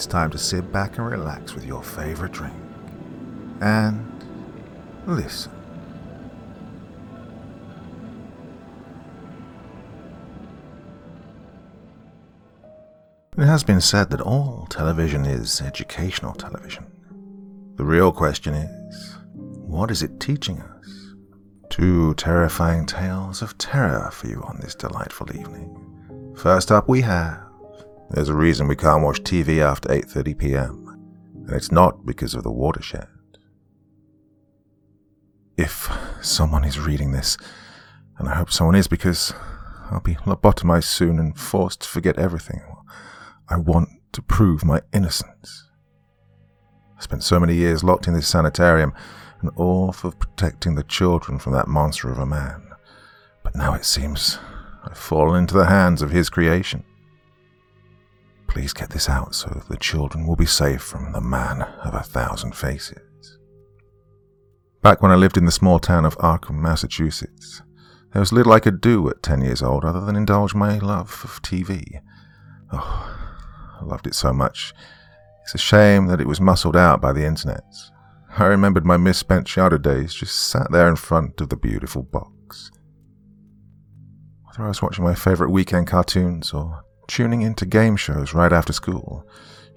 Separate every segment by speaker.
Speaker 1: it's time to sit back and relax with your favorite drink. And listen. It has been said that all television is educational television. The real question is what is it teaching us? Two terrifying tales of terror for you on this delightful evening. First up, we have There's a reason we can't watch TV after 8:30 p.m., and it's not because of the watershed. If someone is reading this, and I hope someone is because I'll be lobotomized soon and forced to forget everything. I want to prove my innocence. I spent so many years locked in this sanitarium, and all for protecting the children from that monster of a man. But now it seems I've fallen into the hands of his creation. Please get this out so the children will be safe from the man of a thousand faces. Back when I lived in the small town of Arkham, Massachusetts, there was little I could do at 10 years old other than indulge my love of TV. Oh, I loved it so much. It's a shame that it was muscled out by the internet. I remembered my misspent childhood days just sat there in front of the beautiful box. Whether I was watching my favourite weekend cartoons or tuning into game shows right after school,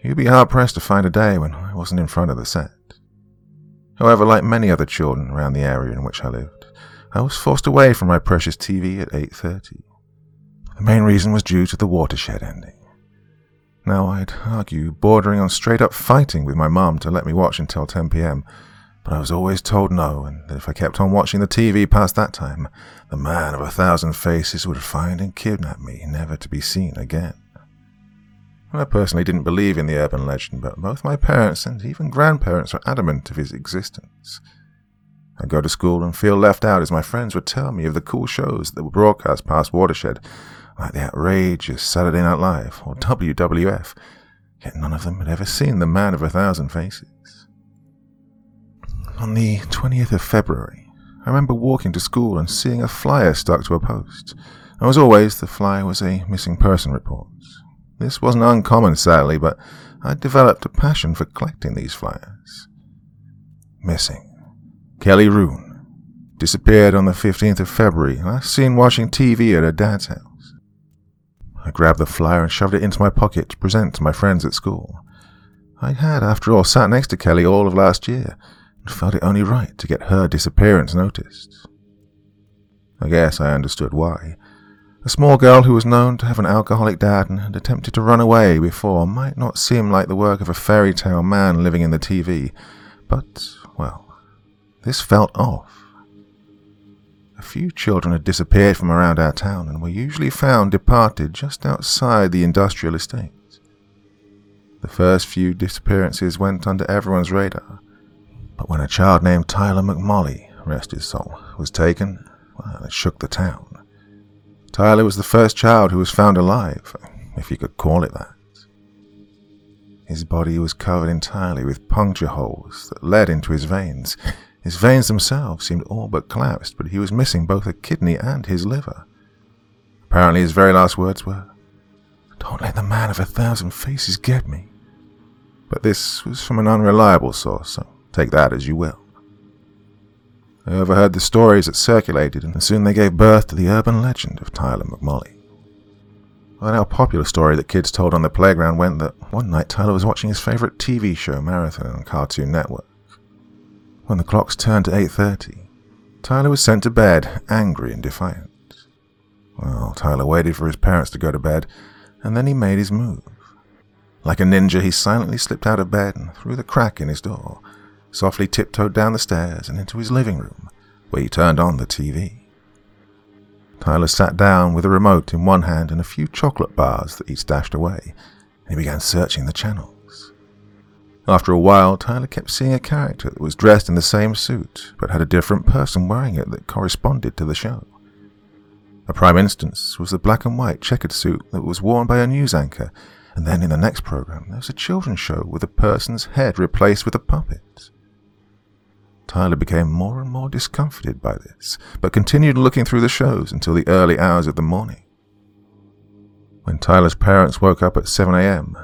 Speaker 1: you'd be hard pressed to find a day when I wasn't in front of the set. However, like many other children around the area in which I lived, I was forced away from my precious TV at 8.30. The main reason was due to the watershed ending. Now, I'd argue bordering on straight up fighting with my mum to let me watch until 10 pm, but I was always told no, and that if I kept on watching the TV past that time, the man of a thousand faces would find and kidnap me, never to be seen again. I personally didn't believe in the urban legend, but both my parents and even grandparents were adamant of his existence. I'd go to school and feel left out as my friends would tell me of the cool shows that were broadcast past Watershed, like the outrageous Saturday Night Live or WWF, yet none of them had ever seen the Man of a Thousand Faces. On the 20th of February, I remember walking to school and seeing a flyer stuck to a post. And as always, the flyer was a missing person report. This wasn't uncommon, sadly, but I'd developed a passion for collecting these flyers. Missing. Kelly Roon. Disappeared on the 15th of February, last seen watching TV at her dad's house. I grabbed the flyer and shoved it into my pocket to present to my friends at school. I had, after all, sat next to Kelly all of last year felt it only right to get her disappearance noticed. I guess I understood why. A small girl who was known to have an alcoholic dad and had attempted to run away before might not seem like the work of a fairy tale man living in the TV, but, well, this felt off. A few children had disappeared from around our town and were usually found departed just outside the industrial estate. The first few disappearances went under everyone's radar, but when a child named Tyler McMolly, rest his soul, was taken, well, it shook the town. Tyler was the first child who was found alive, if you could call it that. His body was covered entirely with puncture holes that led into his veins, his veins themselves seemed all but collapsed, but he was missing both a kidney and his liver. Apparently, his very last words were, Don't let the man of a thousand faces get me. But this was from an unreliable source, so take that as you will. I overheard the stories that circulated, and soon they gave birth to the urban legend of Tyler McMolly. A now popular story that kids told on the playground went that one night Tyler was watching his favorite TV show, Marathon, on Cartoon Network. When the clocks turned to 8.30, Tyler was sent to bed, angry and defiant. Well, Tyler waited for his parents to go to bed, and then he made his move. Like a ninja, he silently slipped out of bed and through the crack in his door, softly tiptoed down the stairs and into his living room, where he turned on the TV. Tyler sat down with a remote in one hand and a few chocolate bars that he stashed away, and he began searching the channels. After a while, Tyler kept seeing a character that was dressed in the same suit, but had a different person wearing it that corresponded to the show. A prime instance was the black and white checkered suit that was worn by a news anchor, and then in the next program there was a children's show with a person's head replaced with a puppet. Tyler became more and more discomfited by this, but continued looking through the shows until the early hours of the morning. When Tyler's parents woke up at 7 a.m.,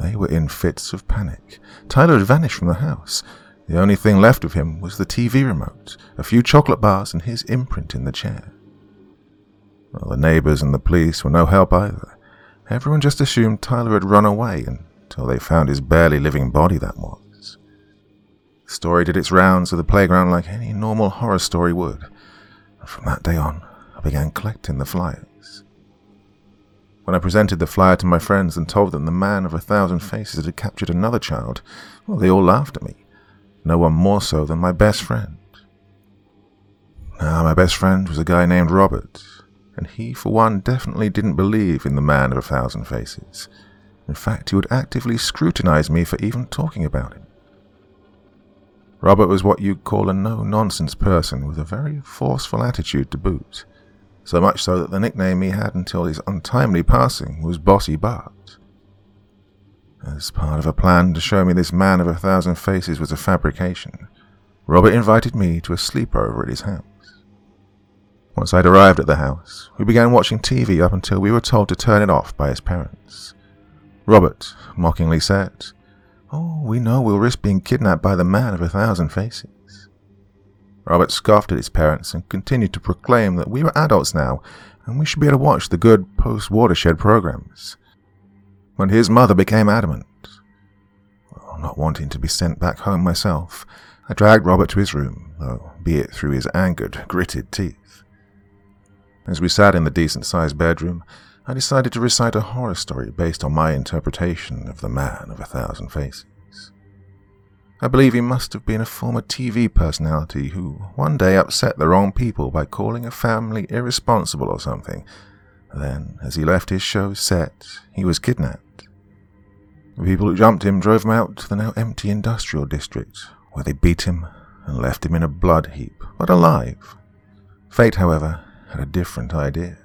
Speaker 1: They were in fits of panic. Tyler had vanished from the house. The only thing left of him was the TV remote, a few chocolate bars, and his imprint in the chair. Well, the neighbors and the police were no help either. Everyone just assumed Tyler had run away until they found his barely living body, that was. Story did its rounds of the playground like any normal horror story would. And from that day on, I began collecting the flyers. When I presented the flyer to my friends and told them the man of a thousand faces had captured another child, well, they all laughed at me. No one more so than my best friend. Now, my best friend was a guy named Robert, and he, for one, definitely didn't believe in the man of a thousand faces. In fact, he would actively scrutinize me for even talking about him. Robert was what you'd call a no nonsense person with a very forceful attitude to boot so much so that the nickname he had until his untimely passing was Bossy Bart. As part of a plan to show me this man of a thousand faces was a fabrication, Robert invited me to a sleepover at his house. Once I'd arrived at the house, we began watching TV up until we were told to turn it off by his parents. Robert mockingly said, Oh, we know we'll risk being kidnapped by the man of a thousand faces. Robert scoffed at his parents and continued to proclaim that we were adults now and we should be able to watch the good post watershed programs. When his mother became adamant, well, not wanting to be sent back home myself, I dragged Robert to his room, though be it through his angered, gritted teeth. As we sat in the decent sized bedroom, I decided to recite a horror story based on my interpretation of the man of a thousand faces. I believe he must have been a former TV personality who one day upset the wrong people by calling a family irresponsible or something. Then, as he left his show set, he was kidnapped. The people who jumped him drove him out to the now empty industrial district, where they beat him and left him in a blood heap, but alive. Fate, however, had a different idea.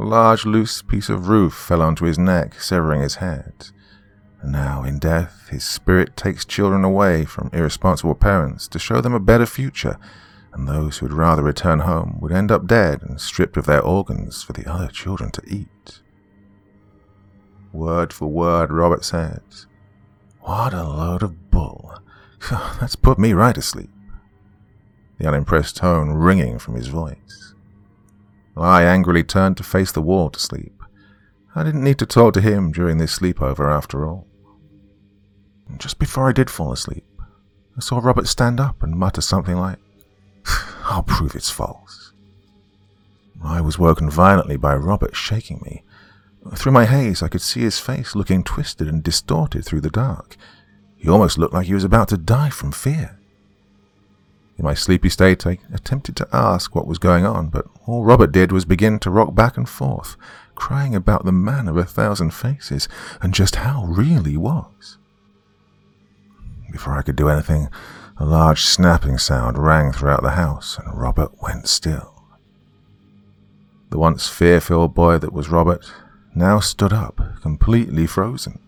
Speaker 1: A large loose piece of roof fell onto his neck, severing his head. And now, in death, his spirit takes children away from irresponsible parents to show them a better future, and those who would rather return home would end up dead and stripped of their organs for the other children to eat. Word for word, Robert said, What a load of bull. That's put me right asleep. The unimpressed tone ringing from his voice. I angrily turned to face the wall to sleep. I didn't need to talk to him during this sleepover after all. Just before I did fall asleep, I saw Robert stand up and mutter something like, I'll prove it's false. I was woken violently by Robert shaking me. Through my haze, I could see his face looking twisted and distorted through the dark. He almost looked like he was about to die from fear. In my sleepy state, I attempted to ask what was going on, but all Robert did was begin to rock back and forth, crying about the man of a thousand faces and just how real he was. Before I could do anything, a large snapping sound rang throughout the house, and Robert went still. The once fear filled boy that was Robert now stood up, completely frozen.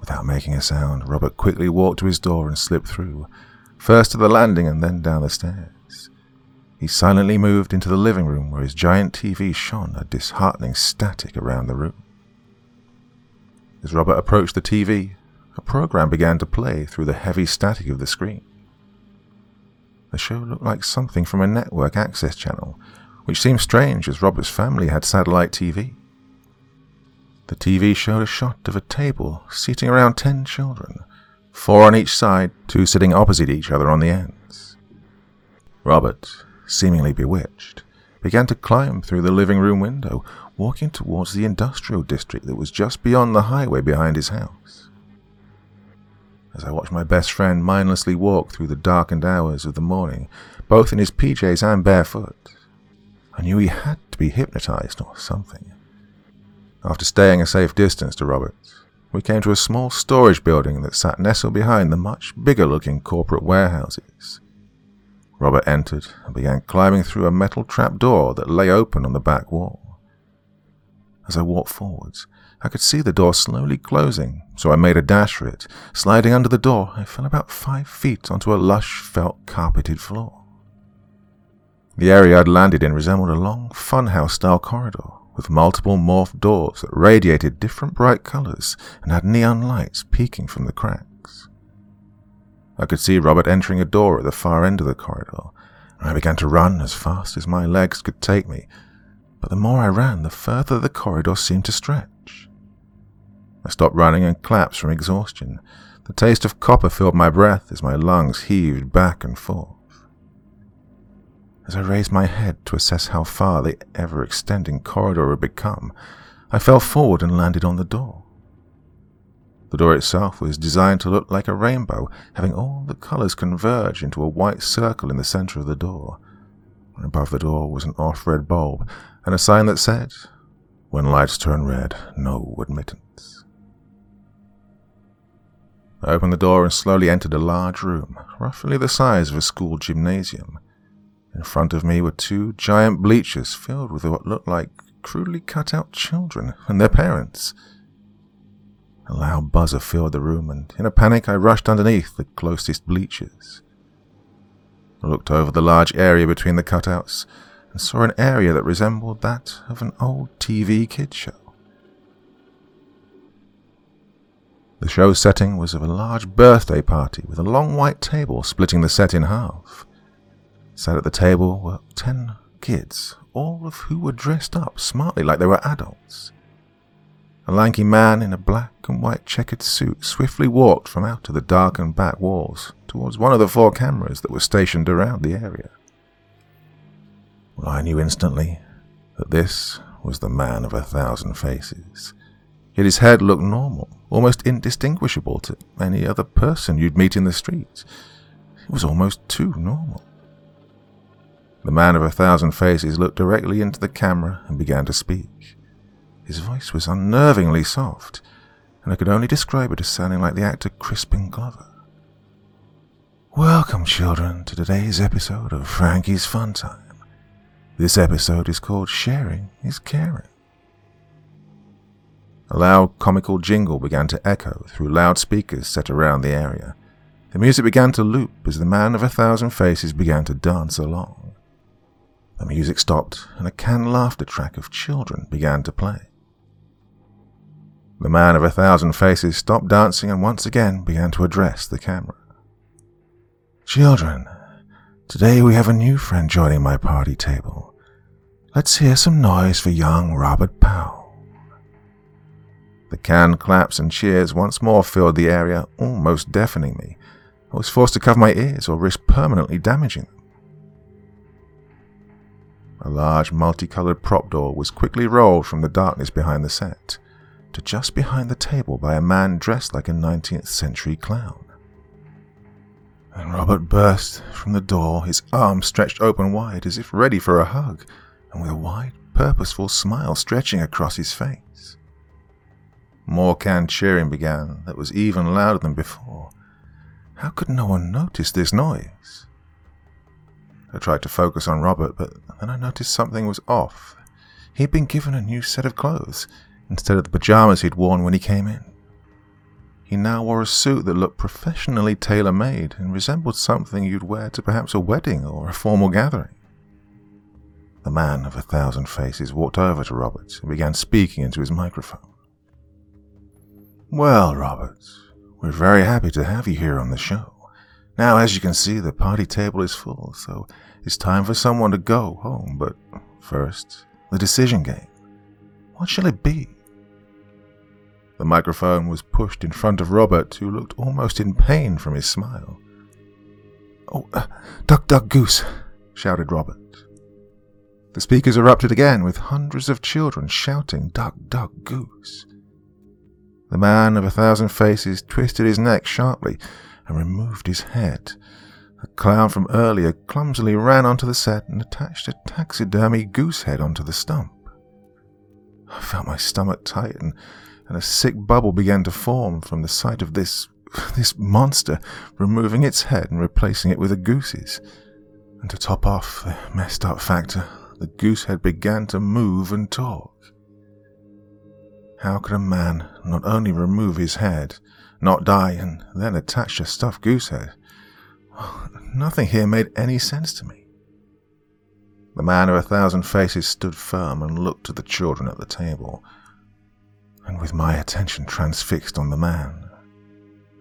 Speaker 1: Without making a sound, Robert quickly walked to his door and slipped through, first to the landing and then down the stairs. He silently moved into the living room where his giant TV shone a disheartening static around the room. As Robert approached the TV, a program began to play through the heavy static of the screen. The show looked like something from a network access channel, which seemed strange as Robert's family had satellite TV. The TV showed a shot of a table seating around ten children, four on each side, two sitting opposite each other on the ends. Robert, seemingly bewitched, began to climb through the living room window, walking towards the industrial district that was just beyond the highway behind his house as I watched my best friend mindlessly walk through the darkened hours of the morning, both in his PJs and barefoot. I knew he had to be hypnotized or something. After staying a safe distance to Robert, we came to a small storage building that sat nestled behind the much bigger looking corporate warehouses. Robert entered and began climbing through a metal trap door that lay open on the back wall. As I walked forwards, I could see the door slowly closing, so I made a dash for it. Sliding under the door, I fell about five feet onto a lush felt carpeted floor. The area I'd landed in resembled a long funhouse style corridor, with multiple morphed doors that radiated different bright colors and had neon lights peeking from the cracks. I could see Robert entering a door at the far end of the corridor, and I began to run as fast as my legs could take me, but the more I ran, the further the corridor seemed to stretch. I stopped running and collapsed from exhaustion. The taste of copper filled my breath as my lungs heaved back and forth. As I raised my head to assess how far the ever extending corridor had become, I fell forward and landed on the door. The door itself was designed to look like a rainbow, having all the colors converge into a white circle in the center of the door. And above the door was an off red bulb and a sign that said, When lights turn red, no admittance. I opened the door and slowly entered a large room, roughly the size of a school gymnasium. In front of me were two giant bleachers filled with what looked like crudely cut out children and their parents. A loud buzzer filled the room, and in a panic I rushed underneath the closest bleachers. I looked over the large area between the cutouts and saw an area that resembled that of an old TV kid show. The show's setting was of a large birthday party with a long white table splitting the set in half. Sat at the table were ten kids, all of who were dressed up smartly like they were adults. A lanky man in a black and white checkered suit swiftly walked from out of the darkened back walls towards one of the four cameras that were stationed around the area. Well, I knew instantly that this was the man of a thousand faces. Yet his head looked normal, almost indistinguishable to any other person you'd meet in the streets. It was almost too normal. The man of a thousand faces looked directly into the camera and began to speak. His voice was unnervingly soft, and I could only describe it as sounding like the actor Crispin Glover. Welcome, children, to today's episode of Frankie's Fun Time. This episode is called Sharing is Caring. A loud comical jingle began to echo through loudspeakers set around the area. The music began to loop as the man of a thousand faces began to dance along. The music stopped, and a canned laughter track of children began to play. The man of a thousand faces stopped dancing and once again began to address the camera. Children, today we have a new friend joining my party table. Let's hear some noise for young Robert Powell. The canned claps and cheers once more filled the area, almost deafening me. I was forced to cover my ears or risk permanently damaging them. A large multicolored prop door was quickly rolled from the darkness behind the set to just behind the table by a man dressed like a 19th century clown. And Robert burst from the door, his arms stretched open wide as if ready for a hug, and with a wide, purposeful smile stretching across his face. More canned cheering began that was even louder than before. How could no one notice this noise? I tried to focus on Robert, but then I noticed something was off. He'd been given a new set of clothes instead of the pajamas he'd worn when he came in. He now wore a suit that looked professionally tailor made and resembled something you'd wear to perhaps a wedding or a formal gathering. The man of a thousand faces walked over to Robert and began speaking into his microphone. Well, Robert, we're very happy to have you here on the show. Now, as you can see, the party table is full, so it's time for someone to go home. But first, the decision game. What shall it be? The microphone was pushed in front of Robert, who looked almost in pain from his smile. Oh, uh, duck, duck, goose, shouted Robert. The speakers erupted again, with hundreds of children shouting, Duck, duck, goose. The man of a thousand faces twisted his neck sharply and removed his head. A clown from earlier clumsily ran onto the set and attached a taxidermy goose head onto the stump. I felt my stomach tighten, and a sick bubble began to form from the sight of this this monster removing its head and replacing it with a goose's. And to top off the messed up factor, the goose head began to move and talk. How could a man not only remove his head, not die, and then attach a stuffed goose head. Nothing here made any sense to me. The man of a thousand faces stood firm and looked at the children at the table, and with my attention transfixed on the man,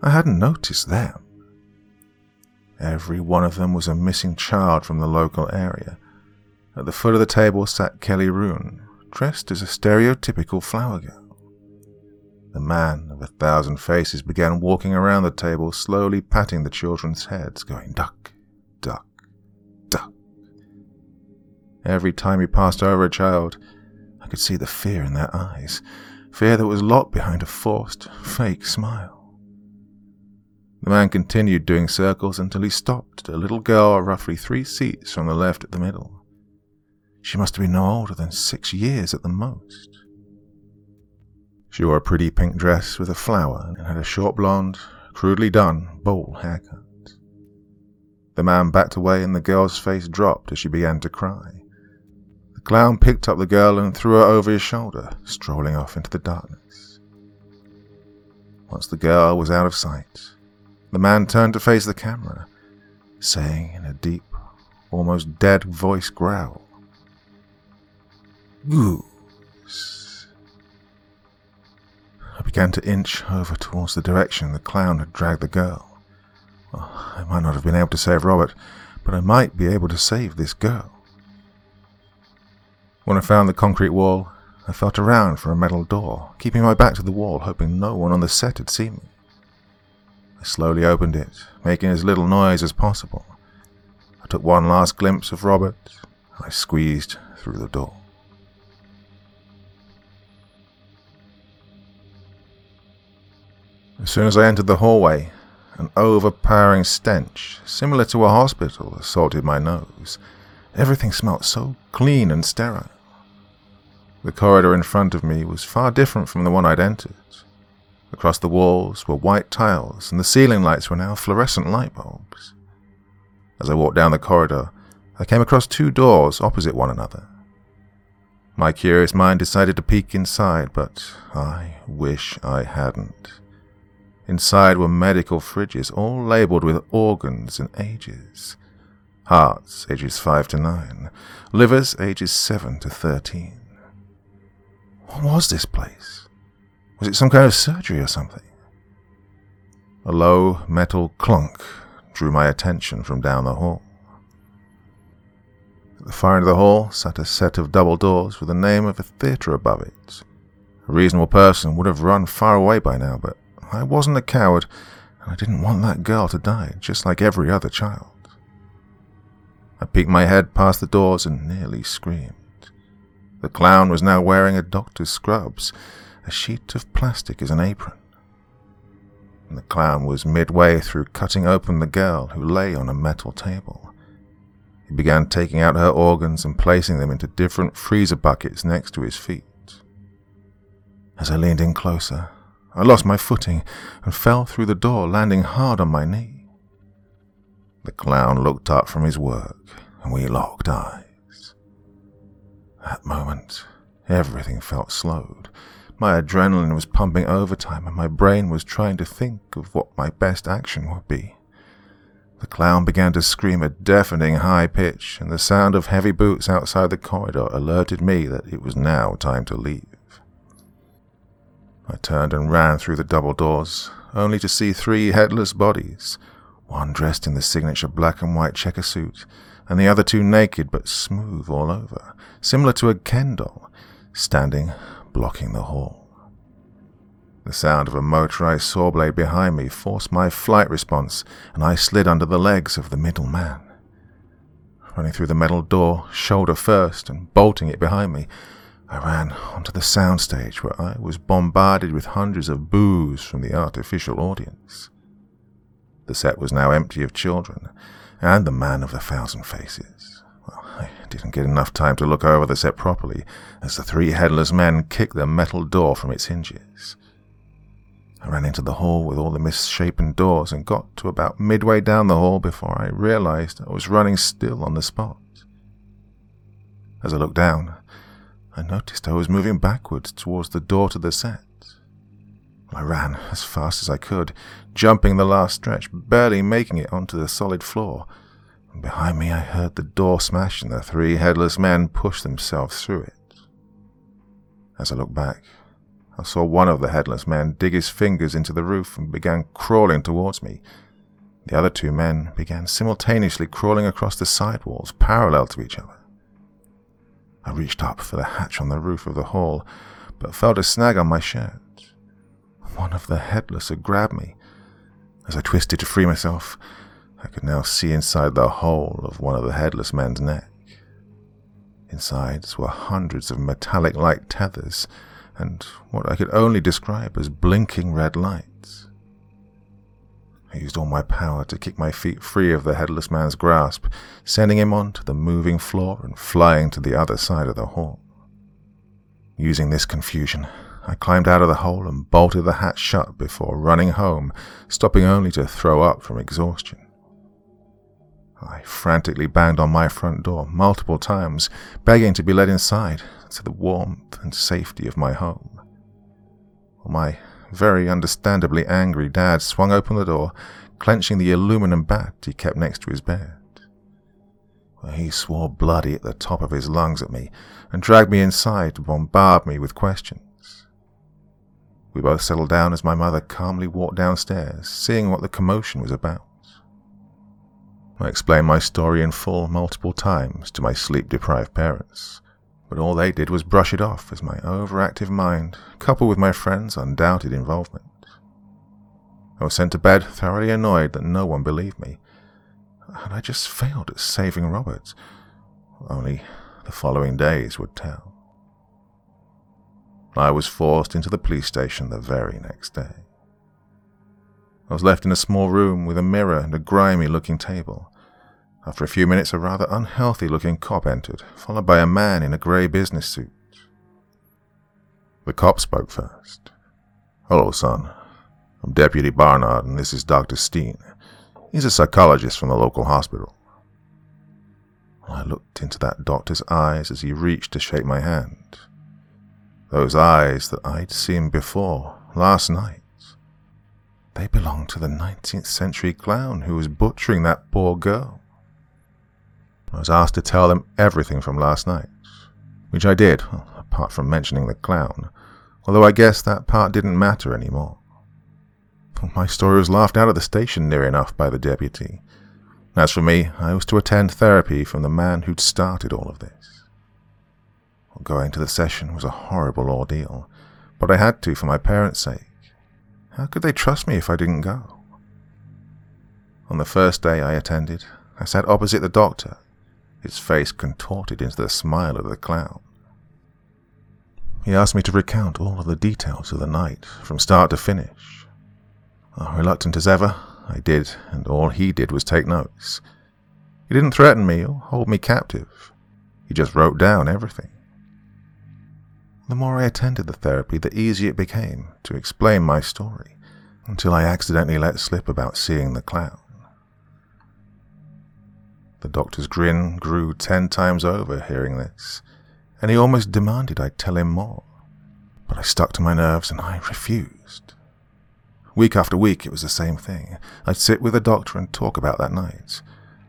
Speaker 1: I hadn't noticed them. Every one of them was a missing child from the local area. At the foot of the table sat Kelly Roon, dressed as a stereotypical flower girl. The man of a thousand faces began walking around the table, slowly patting the children's heads, going duck, duck, duck. Every time he passed over a child, I could see the fear in their eyes, fear that was locked behind a forced, fake smile. The man continued doing circles until he stopped at a little girl roughly three seats from the left at the middle. She must have been no older than six years at the most. She wore a pretty pink dress with a flower and had a short blonde, crudely done, bowl haircut. The man backed away and the girl's face dropped as she began to cry. The clown picked up the girl and threw her over his shoulder, strolling off into the darkness. Once the girl was out of sight, the man turned to face the camera, saying in a deep, almost dead voice growl, Ooh. Began to inch over towards the direction the clown had dragged the girl. Well, I might not have been able to save Robert, but I might be able to save this girl. When I found the concrete wall, I felt around for a metal door, keeping my back to the wall, hoping no one on the set had seen me. I slowly opened it, making as little noise as possible. I took one last glimpse of Robert, and I squeezed through the door. As soon as I entered the hallway, an overpowering stench, similar to a hospital, assaulted my nose. Everything smelt so clean and sterile. The corridor in front of me was far different from the one I'd entered. Across the walls were white tiles, and the ceiling lights were now fluorescent light bulbs. As I walked down the corridor, I came across two doors opposite one another. My curious mind decided to peek inside, but I wish I hadn't. Inside were medical fridges, all labelled with organs and ages. Hearts, ages 5 to 9. Livers, ages 7 to 13. What was this place? Was it some kind of surgery or something? A low metal clunk drew my attention from down the hall. At the far end of the hall sat a set of double doors with the name of a theatre above it. A reasonable person would have run far away by now, but I wasn't a coward, and I didn't want that girl to die, just like every other child. I peeked my head past the doors and nearly screamed. The clown was now wearing a doctor's scrubs, a sheet of plastic as an apron. And the clown was midway through cutting open the girl who lay on a metal table. He began taking out her organs and placing them into different freezer buckets next to his feet. As I leaned in closer, I lost my footing and fell through the door, landing hard on my knee. The clown looked up from his work, and we locked eyes. That moment, everything felt slowed. My adrenaline was pumping overtime, and my brain was trying to think of what my best action would be. The clown began to scream a deafening high pitch, and the sound of heavy boots outside the corridor alerted me that it was now time to leave. I turned and ran through the double doors, only to see three headless bodies, one dressed in the signature black and white checker suit, and the other two naked but smooth all over, similar to a Ken doll, standing blocking the hall. The sound of a motorized saw blade behind me forced my flight response, and I slid under the legs of the middle man. Running through the metal door, shoulder first, and bolting it behind me, I ran onto the soundstage where I was bombarded with hundreds of boos from the artificial audience. The set was now empty of children and the man of a thousand faces. Well, I didn't get enough time to look over the set properly as the three headless men kicked the metal door from its hinges. I ran into the hall with all the misshapen doors and got to about midway down the hall before I realized I was running still on the spot. As I looked down, I noticed I was moving backwards towards the door to the set. I ran as fast as I could, jumping the last stretch, barely making it onto the solid floor. Behind me, I heard the door smash and the three headless men push themselves through it. As I looked back, I saw one of the headless men dig his fingers into the roof and began crawling towards me. The other two men began simultaneously crawling across the side walls, parallel to each other. I reached up for the hatch on the roof of the hall, but felt a snag on my shirt. One of the headless had grabbed me. As I twisted to free myself, I could now see inside the hole of one of the headless men's neck. Inside were hundreds of metallic like tethers and what I could only describe as blinking red lights. I used all my power to kick my feet free of the headless man's grasp, sending him onto the moving floor and flying to the other side of the hall. Using this confusion, I climbed out of the hole and bolted the hatch shut before running home, stopping only to throw up from exhaustion. I frantically banged on my front door multiple times, begging to be let inside to the warmth and safety of my home. My very understandably angry dad swung open the door, clenching the aluminum bat he kept next to his bed. He swore bloody at the top of his lungs at me and dragged me inside to bombard me with questions. We both settled down as my mother calmly walked downstairs, seeing what the commotion was about. I explained my story in full multiple times to my sleep deprived parents, but all they did was brush it off as my overactive mind, coupled with my friend's undoubted involvement. I was sent to bed thoroughly annoyed that no one believed me, and I just failed at saving Roberts. Only the following days would tell. I was forced into the police station the very next day. I was left in a small room with a mirror and a grimy looking table. After a few minutes, a rather unhealthy looking cop entered, followed by a man in a grey business suit. The cop spoke first. Hello, son. I'm Deputy Barnard, and this is Dr. Steen. He's a psychologist from the local hospital. I looked into that doctor's eyes as he reached to shake my hand. Those eyes that I'd seen before, last night. They belonged to the 19th century clown who was butchering that poor girl. I was asked to tell them everything from last night, which I did, apart from mentioning the clown, although I guess that part didn't matter anymore. My story was laughed out of the station near enough by the deputy. As for me, I was to attend therapy from the man who'd started all of this. Going to the session was a horrible ordeal, but I had to for my parents' sake. How could they trust me if I didn't go? On the first day I attended, I sat opposite the doctor, his face contorted into the smile of the clown. He asked me to recount all of the details of the night, from start to finish. Reluctant as ever, I did, and all he did was take notes. He didn't threaten me or hold me captive. He just wrote down everything. The more I attended the therapy, the easier it became to explain my story, until I accidentally let slip about seeing the clown. The doctor's grin grew ten times over hearing this, and he almost demanded I tell him more. But I stuck to my nerves and I refused. Week after week, it was the same thing. I'd sit with the doctor and talk about that night,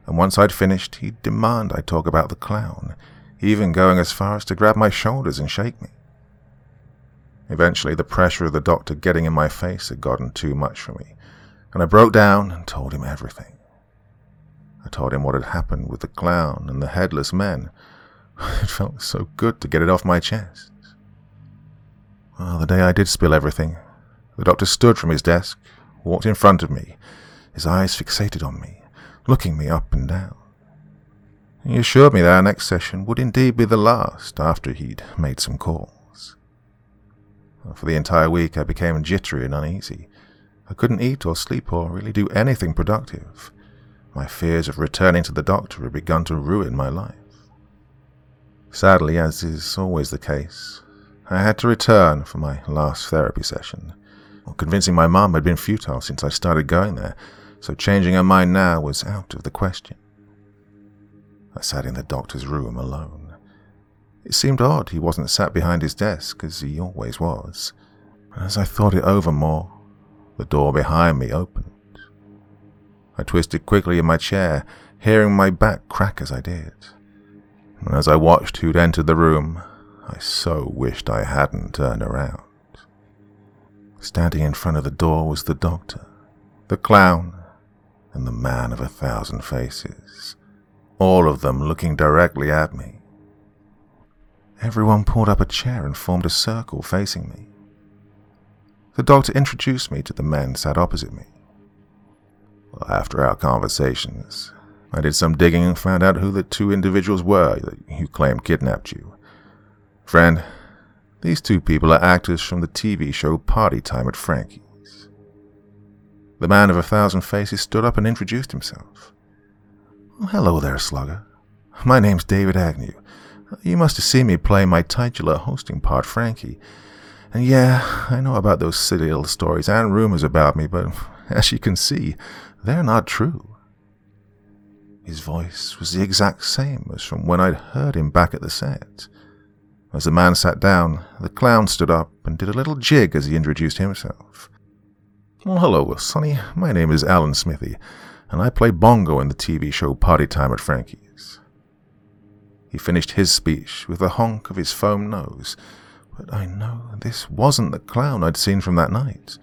Speaker 1: and once I'd finished, he'd demand I talk about the clown, even going as far as to grab my shoulders and shake me. Eventually, the pressure of the doctor getting in my face had gotten too much for me, and I broke down and told him everything. I told him what had happened with the clown and the headless men. It felt so good to get it off my chest. Well, the day I did spill everything, the doctor stood from his desk, walked in front of me, his eyes fixated on me, looking me up and down. He assured me that our next session would indeed be the last after he'd made some calls. For the entire week I became jittery and uneasy. I couldn't eat or sleep or really do anything productive. My fears of returning to the doctor had begun to ruin my life. Sadly, as is always the case, I had to return for my last therapy session. Well, convincing my mum had been futile since I started going there, so changing her mind now was out of the question. I sat in the doctor's room alone. It seemed odd he wasn't sat behind his desk, as he always was. As I thought it over more, the door behind me opened. I twisted quickly in my chair, hearing my back crack as I did. And as I watched who'd entered the room, I so wished I hadn't turned around. Standing in front of the door was the doctor, the clown, and the man of a thousand faces, all of them looking directly at me. Everyone pulled up a chair and formed a circle facing me. The doctor introduced me to the men sat opposite me. After our conversations, I did some digging and found out who the two individuals were who claimed kidnapped you. Friend, these two people are actors from the TV show Party Time at Frankie's. The man of a thousand faces stood up and introduced himself. Well, hello there, Slugger. My name's David Agnew. You must have seen me play my titular hosting part, Frankie. And yeah, I know about those silly little stories and rumors about me, but as you can see, they're not true. His voice was the exact same as from when I'd heard him back at the set. As the man sat down, the clown stood up and did a little jig as he introduced himself. Well, hello, Sonny. My name is Alan Smithee, and I play bongo in the TV show Party Time at Frankie's. He finished his speech with a honk of his foam nose, but I know this wasn't the clown I'd seen from that night.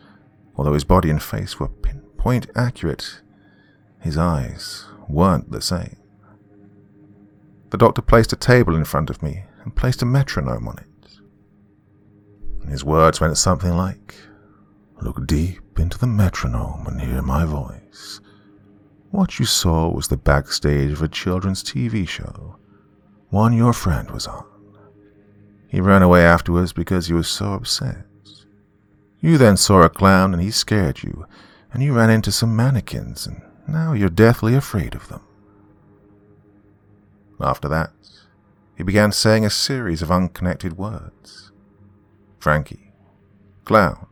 Speaker 1: Although his body and face were pinpoint accurate, his eyes weren't the same. The doctor placed a table in front of me and placed a metronome on it. His words went something like, Look deep into the metronome and hear my voice. What you saw was the backstage of a children's TV show, one your friend was on. He ran away afterwards because he was so upset. You then saw a clown and he scared you, and you ran into some mannequins, and now you're deathly afraid of them. After that, he began saying a series of unconnected words. Frankie, clown,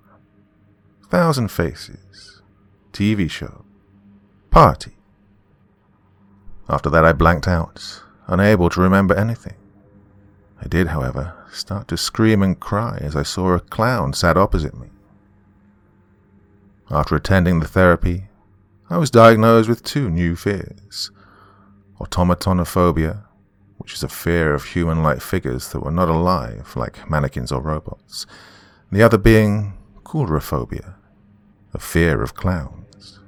Speaker 1: thousand faces, TV show, party. After that, I blanked out, unable to remember anything. I did, however, start to scream and cry as I saw a clown sat opposite me. After attending the therapy, I was diagnosed with two new fears automatonophobia, which is a fear of human like figures that were not alive, like mannequins or robots, the other being coulrophobia, a fear of clowns.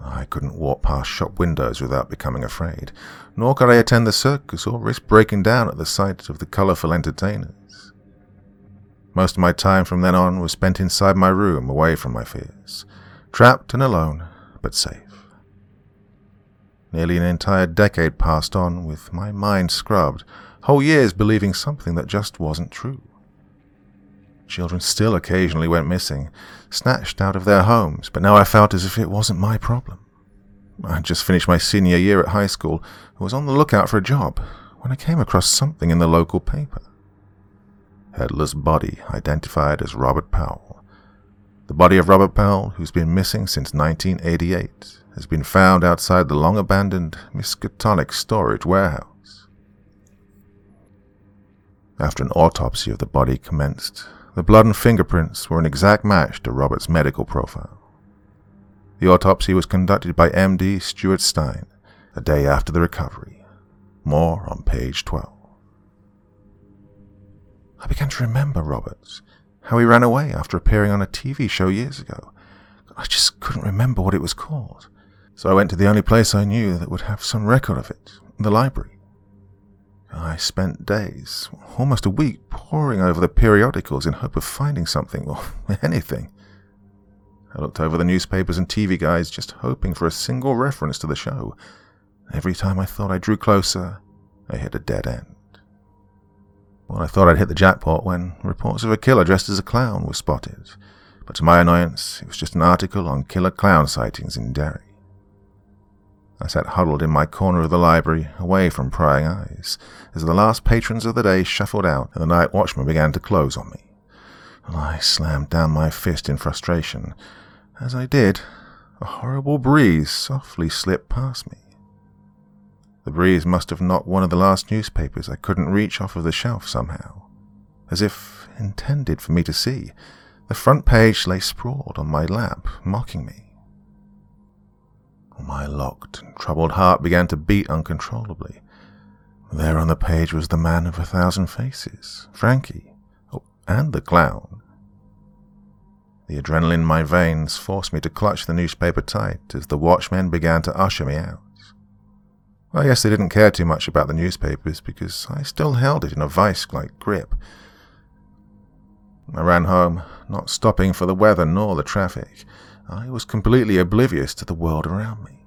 Speaker 1: I couldn't walk past shop windows without becoming afraid, nor could I attend the circus or risk breaking down at the sight of the colourful entertainers. Most of my time from then on was spent inside my room, away from my fears, trapped and alone, but safe. Nearly an entire decade passed on with my mind scrubbed, whole years believing something that just wasn't true. Children still occasionally went missing, snatched out of their homes, but now I felt as if it wasn't my problem. I had just finished my senior year at high school and was on the lookout for a job when I came across something in the local paper. Headless body identified as Robert Powell. The body of Robert Powell, who's been missing since 1988, has been found outside the long abandoned Miskatonic storage warehouse. After an autopsy of the body commenced, the blood and fingerprints were an exact match to Robert's medical profile. The autopsy was conducted by MD Stuart Stein a day after the recovery. More on page 12. I began to remember Roberts, how he ran away after appearing on a TV show years ago. I just couldn't remember what it was called. So I went to the only place I knew that would have some record of it the library. I spent days, almost a week, poring over the periodicals in hope of finding something or anything. I looked over the newspapers and TV guides, just hoping for a single reference to the show. Every time I thought I drew closer, I hit a dead end. Well, I thought I'd hit the jackpot when reports of a killer dressed as a clown were spotted, but to my annoyance, it was just an article on killer clown sightings in Derry. I sat huddled in my corner of the library, away from prying eyes, as the last patrons of the day shuffled out and the night watchman began to close on me. I slammed down my fist in frustration. As I did, a horrible breeze softly slipped past me. The breeze must have knocked one of the last newspapers I couldn't reach off of the shelf somehow, as if intended for me to see. The front page lay sprawled on my lap, mocking me. My locked and troubled heart began to beat uncontrollably. There on the page was the man of a thousand faces, Frankie, oh, and the clown. The adrenaline in my veins forced me to clutch the newspaper tight as the watchmen began to usher me out. I guess they didn't care too much about the newspapers because I still held it in a vice-like grip. I ran home, not stopping for the weather nor the traffic. I was completely oblivious to the world around me.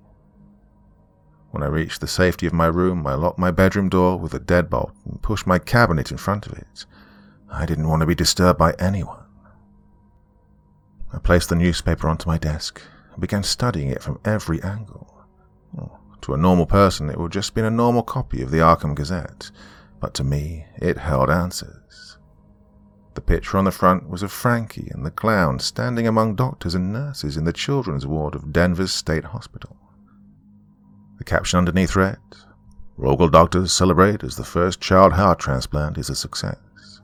Speaker 1: When I reached the safety of my room, I locked my bedroom door with a deadbolt and pushed my cabinet in front of it. I didn't want to be disturbed by anyone. I placed the newspaper onto my desk and began studying it from every angle. Oh, to a normal person, it would just be a normal copy of the Arkham Gazette, but to me, it held answers. The picture on the front was of Frankie and the clown standing among doctors and nurses in the children's ward of Danvers State Hospital. The caption underneath read, Rogel doctors celebrate as the first child heart transplant is a success.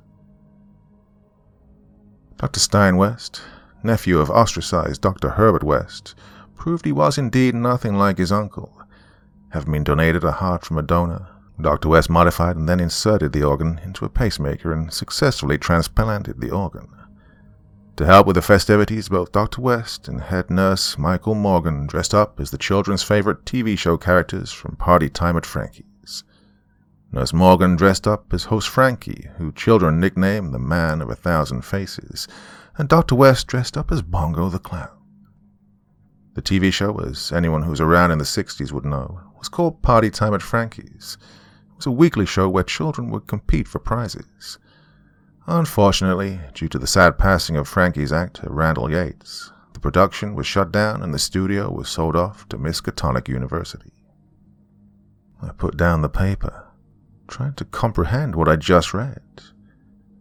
Speaker 1: Dr. Stein West, nephew of ostracized Dr. Herbert West, proved he was indeed nothing like his uncle. Having been donated a heart from a donor, Dr. West modified and then inserted the organ into a pacemaker and successfully transplanted the organ. To help with the festivities, both Dr. West and head nurse Michael Morgan dressed up as the children's favorite TV show characters from Party Time at Frankie's. Nurse Morgan dressed up as host Frankie, who children nicknamed the Man of a Thousand Faces, and Dr. West dressed up as Bongo the Clown. The TV show, as anyone who was around in the 60s would know, was called Party Time at Frankie's. It was a weekly show where children would compete for prizes. Unfortunately, due to the sad passing of Frankie's actor, Randall Yates, the production was shut down and the studio was sold off to Miskatonic University. I put down the paper, trying to comprehend what I just read.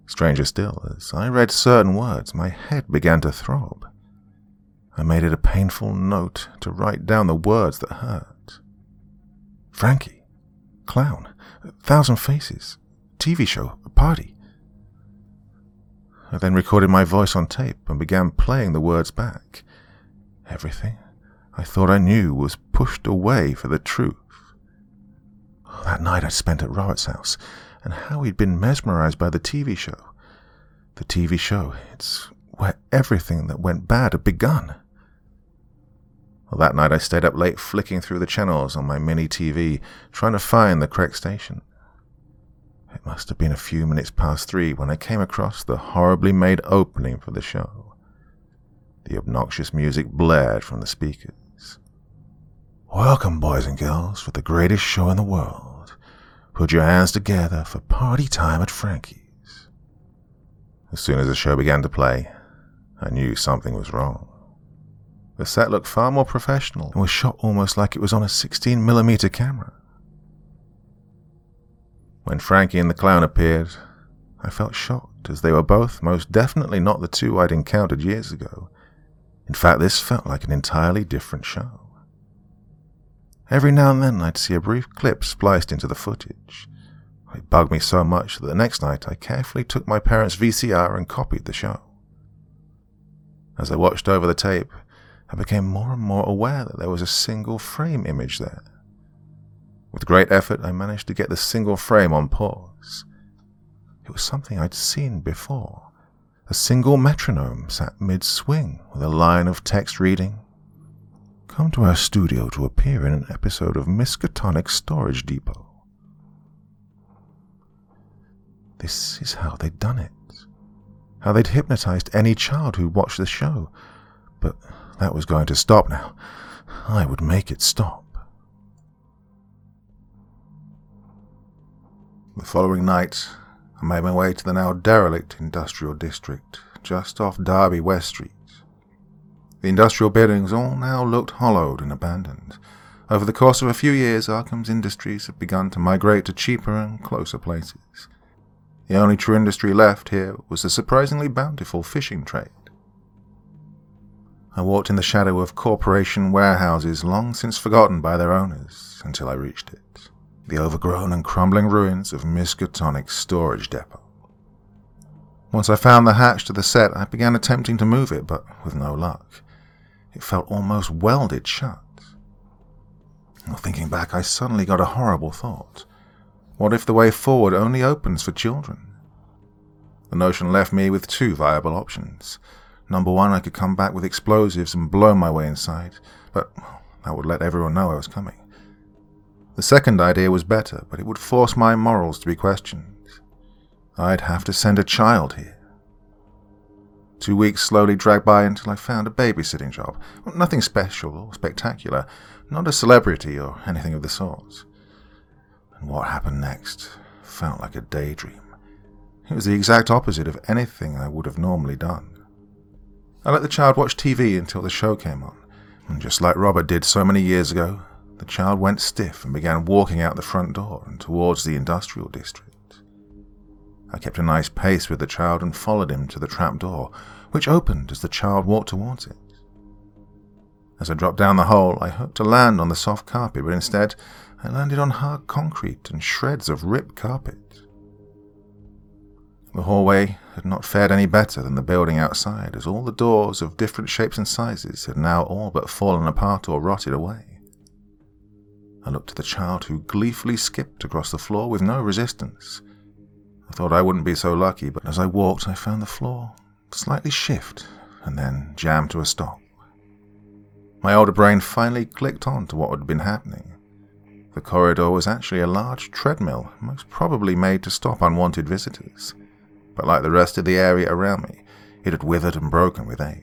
Speaker 1: Stranger still, as I read certain words, my head began to throb. I made it a painful note to write down the words that hurt. Frankie, clown, thousand faces, TV show, party. I then recorded my voice on tape and began playing the words back. Everything I thought I knew was pushed away for the truth. That night I spent at Robert's house, and how he'd been mesmerized by the TV show. The TV show, it's where everything that went bad had begun. Well, that night I stayed up late flicking through the channels on my mini TV, trying to find the correct station. It must have been a few minutes past three when I came across the horribly made opening for the show. The obnoxious music blared from the speakers. Welcome, boys and girls, for the greatest show in the world. Put your hands together for party time at Frankie's. As soon as the show began to play, I knew something was wrong. The set looked far more professional and was shot almost like it was on a 16mm camera. When Frankie and the clown appeared, I felt shocked, as they were both most definitely not the two I'd encountered years ago. In fact, this felt like an entirely different show. Every now and then I'd see a brief clip spliced into the footage. It bugged me so much that the next night I carefully took my parents' VCR and copied the show. As I watched over the tape, I became more and more aware that there was a single frame image there. With great effort, I managed to get the single frame on pause. It was something I'd seen before. A single metronome sat mid swing with a line of text reading Come to our studio to appear in an episode of Miskatonic Storage Depot. This is how they'd done it. How they'd hypnotized any child who watched the show. But that was going to stop now. I would make it stop. The following night, I made my way to the now derelict industrial district, just off Derby West Street. The industrial buildings all now looked hollowed and abandoned. Over the course of a few years, Arkham's industries had begun to migrate to cheaper and closer places. The only true industry left here was the surprisingly bountiful fishing trade. I walked in the shadow of corporation warehouses long since forgotten by their owners until I reached it the overgrown and crumbling ruins of Miskatonic's storage depot. Once I found the hatch to the set, I began attempting to move it, but with no luck. It felt almost welded shut. thinking back, I suddenly got a horrible thought. What if the way forward only opens for children? The notion left me with two viable options. Number one, I could come back with explosives and blow my way inside, but that would let everyone know I was coming. The second idea was better, but it would force my morals to be questioned. I'd have to send a child here. Two weeks slowly dragged by until I found a babysitting job. Nothing special or spectacular, not a celebrity or anything of the sort. And what happened next felt like a daydream. It was the exact opposite of anything I would have normally done. I let the child watch TV until the show came on, and just like Robert did so many years ago, the child went stiff and began walking out the front door and towards the industrial district. I kept a nice pace with the child and followed him to the trap door, which opened as the child walked towards it. As I dropped down the hole, I hoped to land on the soft carpet, but instead I landed on hard concrete and shreds of ripped carpet. The hallway had not fared any better than the building outside, as all the doors of different shapes and sizes had now all but fallen apart or rotted away. I looked at the child who gleefully skipped across the floor with no resistance. I thought I wouldn't be so lucky, but as I walked, I found the floor slightly shift and then jam to a stop. My older brain finally clicked on to what had been happening. The corridor was actually a large treadmill, most probably made to stop unwanted visitors but like the rest of the area around me, it had withered and broken with age.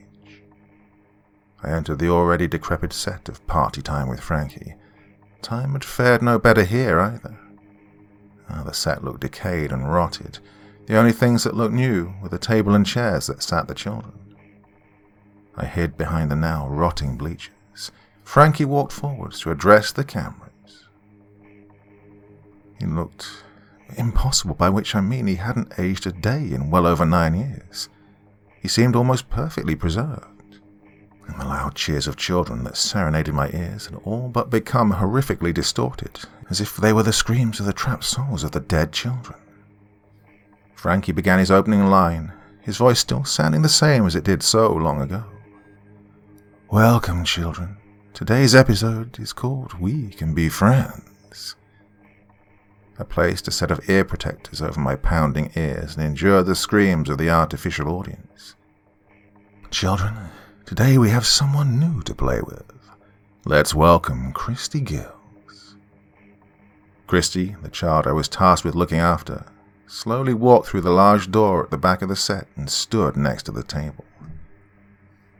Speaker 1: I entered the already decrepit set of party time with Frankie. Time had fared no better here either. Oh, the set looked decayed and rotted. The only things that looked new were the table and chairs that sat the children. I hid behind the now rotting bleachers. Frankie walked forwards to address the cameras. He looked Impossible, by which I mean he hadn't aged a day in well over nine years. He seemed almost perfectly preserved. And the loud cheers of children that serenaded my ears had all but become horrifically distorted, as if they were the screams of the trapped souls of the dead children. Frankie began his opening line, his voice still sounding the same as it did so long ago. Welcome, children. Today's episode is called We Can Be Friends. I placed a set of ear protectors over my pounding ears and endured the screams of the artificial audience. Children, today we have someone new to play with. Let's welcome Christy Gills. Christy, the child I was tasked with looking after, slowly walked through the large door at the back of the set and stood next to the table.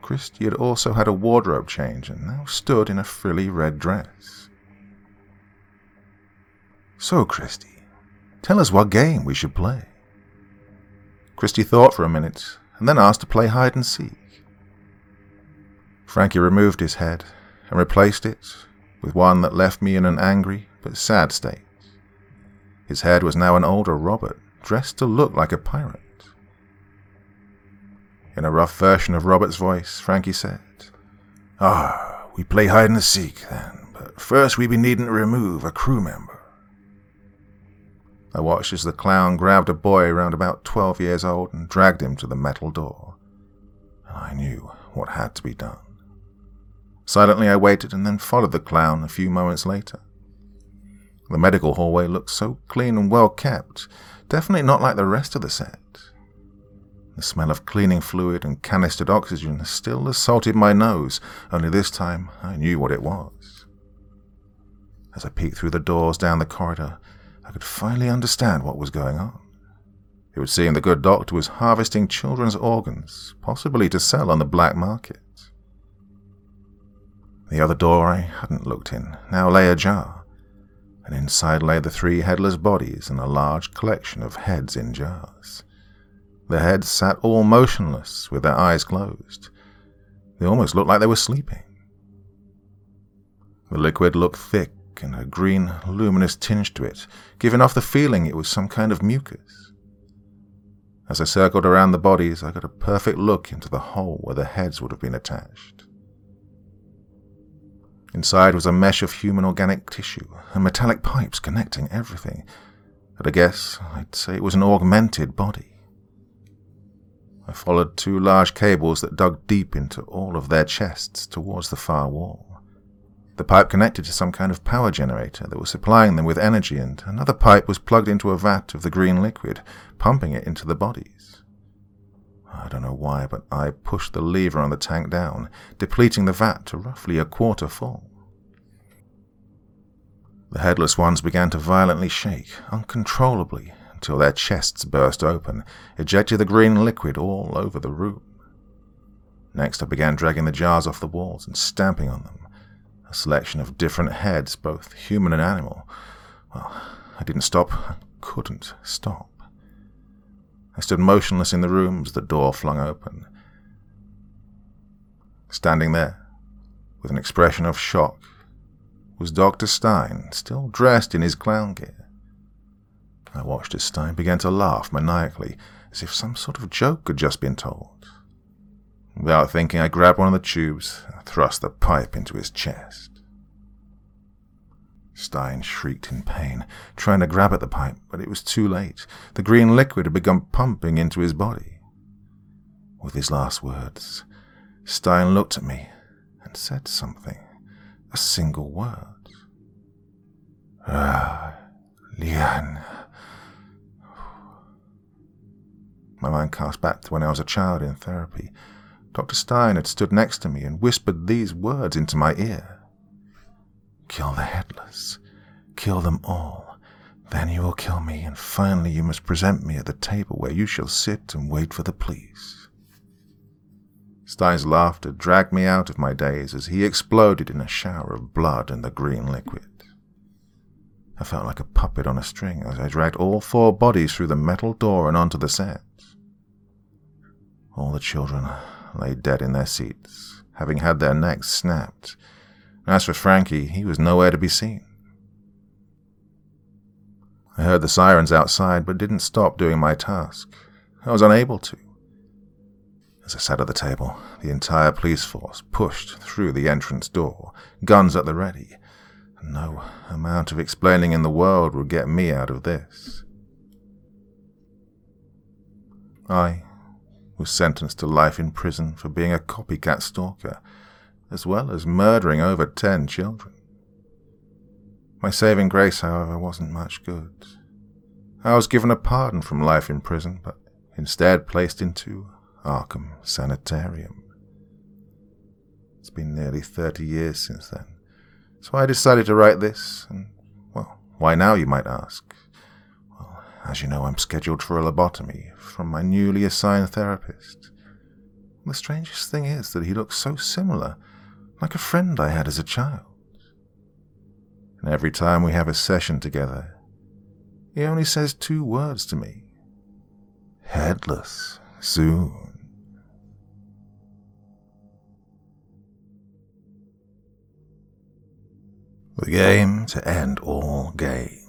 Speaker 1: Christy had also had a wardrobe change and now stood in a frilly red dress. So, Christy, tell us what game we should play. Christy thought for a minute and then asked to play hide and seek. Frankie removed his head and replaced it with one that left me in an angry but sad state. His head was now an older Robert, dressed to look like a pirate. In a rough version of Robert's voice, Frankie said, Ah, we play hide and seek then, but first we be needing to remove a crew member. I watched as the clown grabbed a boy around about 12 years old and dragged him to the metal door. And I knew what had to be done. Silently I waited and then followed the clown a few moments later. The medical hallway looked so clean and well kept, definitely not like the rest of the set. The smell of cleaning fluid and canistered oxygen still assaulted my nose, only this time I knew what it was. As I peeked through the doors down the corridor, I could finally understand what was going on. It would seem the good doctor was harvesting children's organs, possibly to sell on the black market. The other door I hadn't looked in now lay ajar, and inside lay the three headless bodies and a large collection of heads in jars. The heads sat all motionless, with their eyes closed. They almost looked like they were sleeping. The liquid looked thick and a green, luminous tinge to it, giving off the feeling it was some kind of mucus. As I circled around the bodies, I got a perfect look into the hole where the heads would have been attached. Inside was a mesh of human organic tissue and metallic pipes connecting everything. But I guess I'd say it was an augmented body. I followed two large cables that dug deep into all of their chests towards the far wall. The pipe connected to some kind of power generator that was supplying them with energy, and another pipe was plugged into a vat of the green liquid, pumping it into the bodies. I don't know why, but I pushed the lever on the tank down, depleting the vat to roughly a quarter full. The headless ones began to violently shake, uncontrollably, until their chests burst open, ejecting the green liquid all over the room. Next, I began dragging the jars off the walls and stamping on them. Selection of different heads, both human and animal. Well, I didn't stop. I couldn't stop. I stood motionless in the room as the door flung open. Standing there, with an expression of shock was Dr. Stein, still dressed in his clown gear. I watched as Stein began to laugh maniacally, as if some sort of joke had just been told. Without thinking, I grabbed one of the tubes and thrust the pipe into his chest. Stein shrieked in pain, trying to grab at the pipe, but it was too late. The green liquid had begun pumping into his body. With his last words, Stein looked at me and said something a single word. Ah, Lian. My mind cast back to when I was a child in therapy. Dr. Stein had stood next to me and whispered these words into my ear Kill the headless. Kill them all. Then you will kill me, and finally you must present me at the table where you shall sit and wait for the police. Stein's laughter dragged me out of my daze as he exploded in a shower of blood and the green liquid. I felt like a puppet on a string as I dragged all four bodies through the metal door and onto the set. All the children lay dead in their seats, having had their necks snapped. As for Frankie, he was nowhere to be seen. I heard the sirens outside, but didn't stop doing my task. I was unable to. As I sat at the table, the entire police force pushed through the entrance door, guns at the ready. No amount of explaining in the world would get me out of this. I was sentenced to life in prison for being a copycat stalker, as well as murdering over ten children. My saving grace, however, wasn't much good. I was given a pardon from life in prison, but instead placed into Arkham Sanitarium. It's been nearly 30 years since then, so I decided to write this, and, well, why now, you might ask? As you know, I'm scheduled for a lobotomy from my newly assigned therapist. The strangest thing is that he looks so similar, like a friend I had as a child. And every time we have a session together, he only says two words to me headless soon. The game to end all games.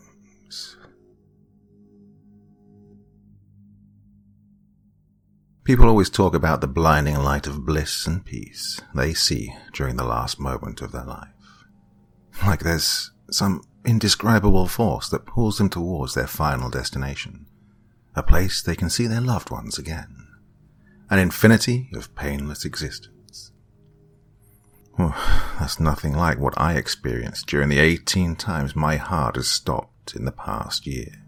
Speaker 1: People always talk about the blinding light of bliss and peace they see during the last moment of their life. Like there's some indescribable force that pulls them towards their final destination, a place they can see their loved ones again, an infinity of painless existence. that's nothing like what I experienced during the 18 times my heart has stopped in the past year.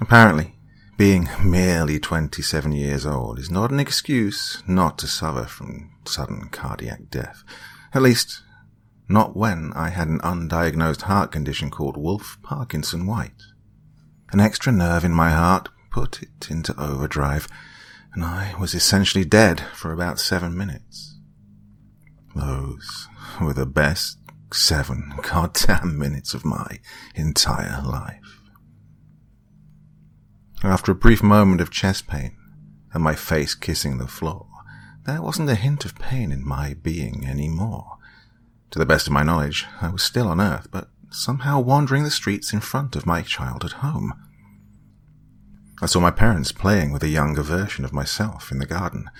Speaker 1: Apparently, being merely 27 years old is not an excuse not to suffer from sudden cardiac death. At least, not when I had an undiagnosed heart condition called Wolff Parkinson White. An extra nerve in my heart put it into overdrive, and I was essentially dead for about seven minutes. Those were the best seven goddamn minutes of my entire life. After a brief moment of chest pain and my face kissing the floor, there wasn't a hint of pain in my being any more. To the best of my knowledge, I was still on Earth, but somehow wandering the streets in front of my childhood home. I saw my parents playing with a younger version of myself in the garden,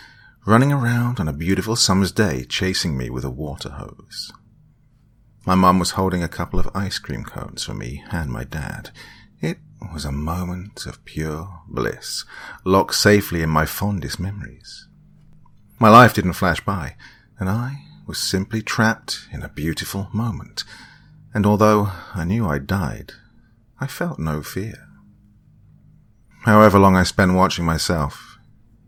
Speaker 1: running around on a beautiful summer's day chasing me with a water hose. My mum was holding a couple of ice cream cones for me and my dad. Was a moment of pure bliss, locked safely in my fondest memories. My life didn't flash by, and I was simply trapped in a beautiful moment, and although I knew I died, I felt no fear. However long I spent watching myself,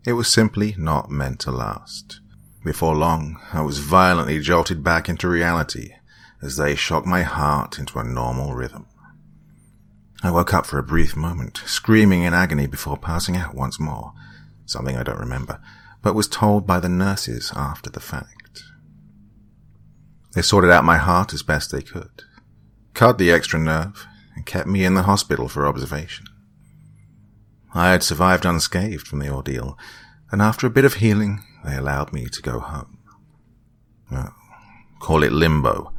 Speaker 1: it was simply not meant to last. Before long, I was violently jolted back into reality as they shocked my heart into a normal rhythm. I woke up for a brief moment, screaming in agony before passing out once more, something I don't remember, but was told by the nurses after the fact. They sorted out my heart as best they could, cut the extra nerve, and kept me in the hospital for observation. I had survived unscathed from the ordeal, and after a bit of healing, they allowed me to go home. Well, call it limbo,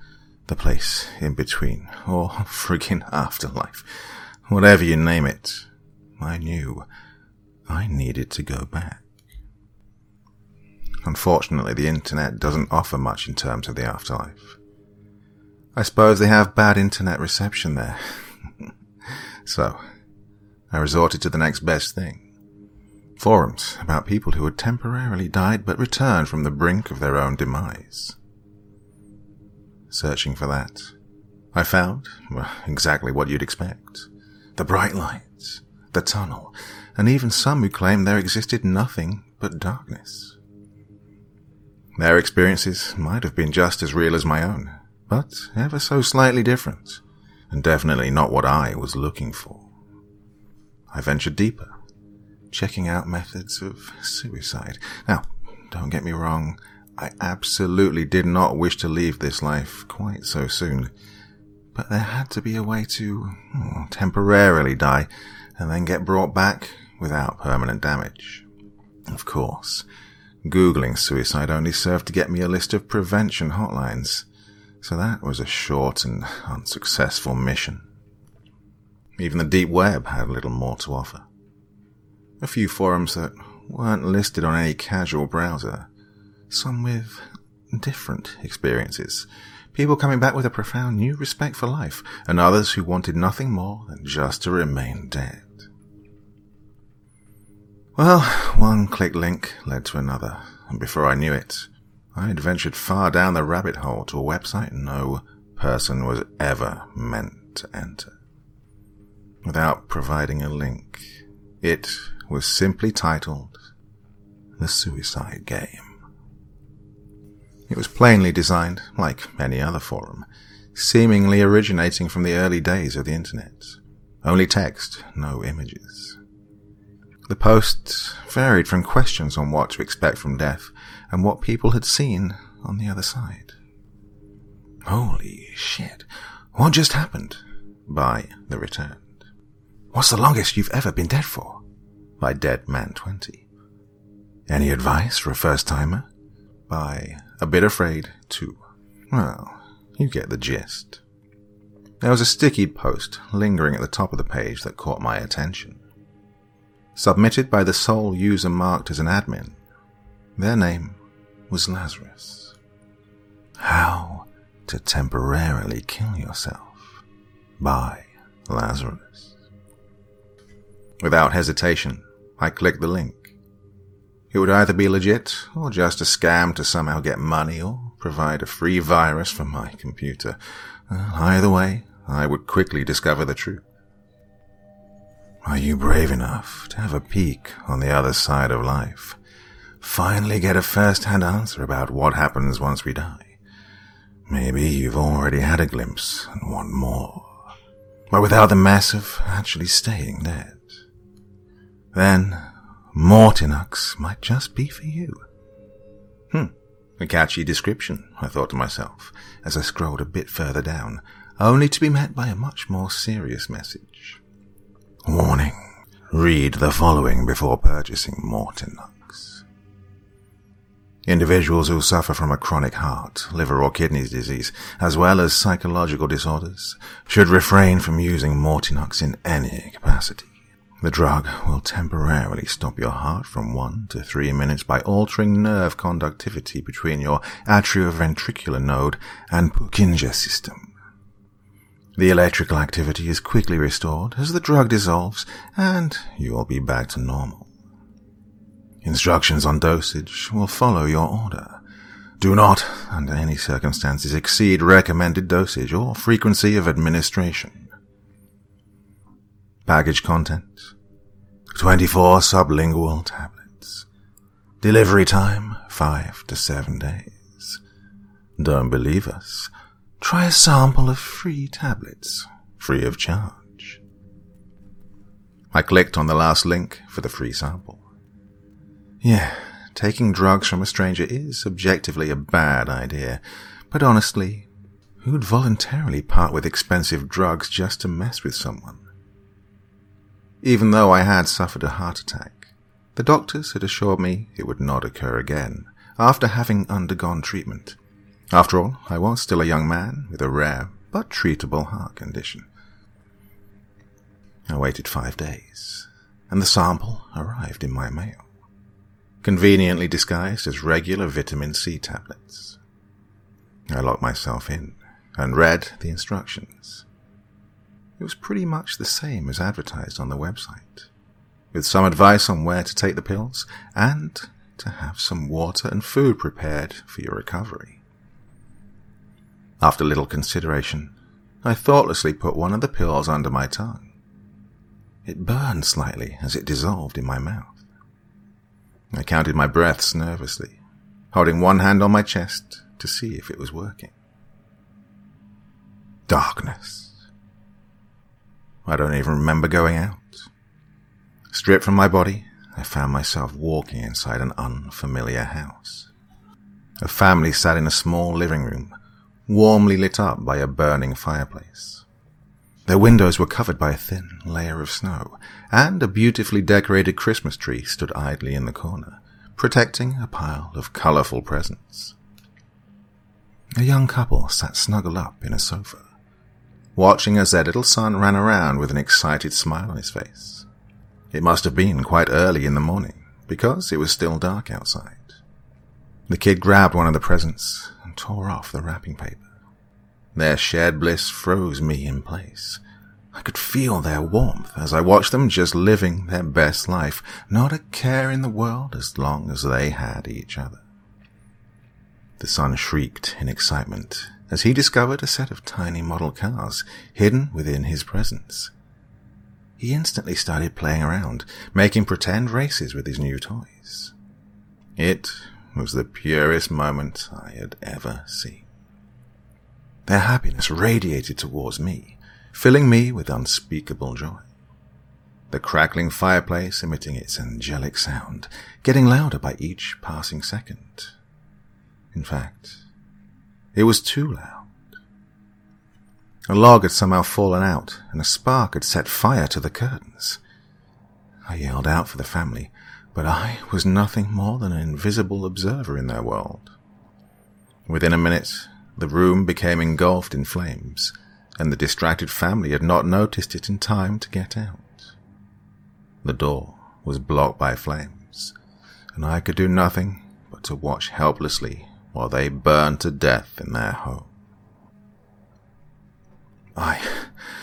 Speaker 1: the place in between, or friggin' afterlife, whatever you name it. I knew I needed to go back. Unfortunately, the internet doesn't offer much in terms of the afterlife. I suppose they have bad internet reception there. so, I resorted to the next best thing. Forums about people who had temporarily died but returned from the brink of their own demise. Searching for that, I found well, exactly what you'd expect. The bright lights, the tunnel, and even some who claimed there existed nothing but darkness. Their experiences might have been just as real as my own, but ever so slightly different, and definitely not what I was looking for. I ventured deeper, checking out methods of suicide. Now, don't get me wrong, I absolutely did not wish to leave this life quite so soon, but there had to be a way to oh, temporarily die and then get brought back without permanent damage. Of course, Googling suicide only served to get me a list of prevention hotlines, so that was a short and unsuccessful mission. Even the deep web had little more to offer. A few forums that weren't listed on any casual browser, some with different experiences, people coming back with a profound new respect for life, and others who wanted nothing more than just to remain dead. Well, one click link led to another, and before I knew it, I had ventured far down the rabbit hole to a website no person was ever meant to enter. Without providing a link, it was simply titled The Suicide Game. It was plainly designed like any other forum, seemingly originating from the early days of the internet. Only text, no images. The posts varied from questions on what to expect from death and what people had seen on the other side. Holy shit, what just happened? By The Returned. What's the longest you've ever been dead for? By Dead Man 20. Any advice for a first timer? By A Bit Afraid too. Well, you get the gist. There was a sticky post lingering at the top of the page that caught my attention submitted by the sole user marked as an admin. Their name was Lazarus. How to temporarily kill yourself by Lazarus. Without hesitation, I clicked the link. It would either be legit or just a scam to somehow get money or provide a free virus for my computer. either way, I would quickly discover the truth. Are you brave enough to have a peek on the other side of life? Finally get a first-hand answer about what happens once we die. Maybe you've already had a glimpse and want more, but without the mess of actually staying dead. Then Mortinux might just be for you. Hmm, a catchy description, I thought to myself as I scrolled a bit further down, only to be met by a much more serious message. Warning. Read the following before purchasing Mortinux. Individuals who suffer from a chronic heart, liver or kidney disease, as well as psychological disorders, should refrain from using Mortinux in any capacity. The drug will temporarily stop your heart from one to three minutes by altering nerve conductivity between your atrioventricular node and Purkinje system. The electrical activity is quickly restored as the drug dissolves and you will be back to normal. Instructions on dosage will follow your order. Do not, under any circumstances, exceed recommended dosage or frequency of administration. Package contents 24 sublingual tablets. Delivery time 5 to 7 days. Don't believe us? Try a sample of free tablets, free of charge. I clicked on the last link for the free sample. Yeah, taking drugs from a stranger is objectively a bad idea, but honestly, who'd voluntarily part with expensive drugs just to mess with someone? Even though I had suffered a heart attack, the doctors had assured me it would not occur again after having undergone treatment. After all, I was still a young man with a rare but treatable heart condition. I waited five days, and the sample arrived in my mail conveniently disguised as regular vitamin C tablets. I locked myself in and read the instructions. It was pretty much the same as advertised on the website, with some advice on where to take the pills and to have some water and food prepared for your recovery. After little consideration, I thoughtlessly put one of the pills under my tongue. It burned slightly as it dissolved in my mouth. I counted my breaths nervously, holding one hand on my chest to see if it was working. Darkness. I don't even remember going out. Stripped from my body, I found myself walking inside an unfamiliar house. A family sat in a small living room, warmly lit up by a burning fireplace. Their windows were covered by a thin layer of snow, and a beautifully decorated Christmas tree stood idly in the corner, protecting a pile of colourful presents. A young couple sat snuggled up in a sofa, watching as their little son ran around with an excited smile on his face. It must have been quite early in the morning, because it was still dark outside. The kid grabbed one of the presents and tore off the wrapping paper. Their shared bliss froze me in place. I could feel their warmth as I watched them just living their best life, not a care in the world as long as they had each other. The son shrieked in excitement as he discovered a set of tiny model cars hidden within his presents. He instantly started playing around, making pretend races with his new toys. It was the purest moment I had ever seen. Their happiness radiated towards me, filling me with unspeakable joy. The crackling fireplace emitting its angelic sound, getting louder by each passing second. In fact, it was too loud. A log had somehow fallen out, and a spark had set fire to the curtains. I yelled out for the family, but I was nothing more than an invisible observer in their world. Within a minute, the room became engulfed in flames, and the distracted family had not noticed it in time to get out. The door was blocked by flames, and I could do nothing but to watch helplessly while they burned to death in their home. I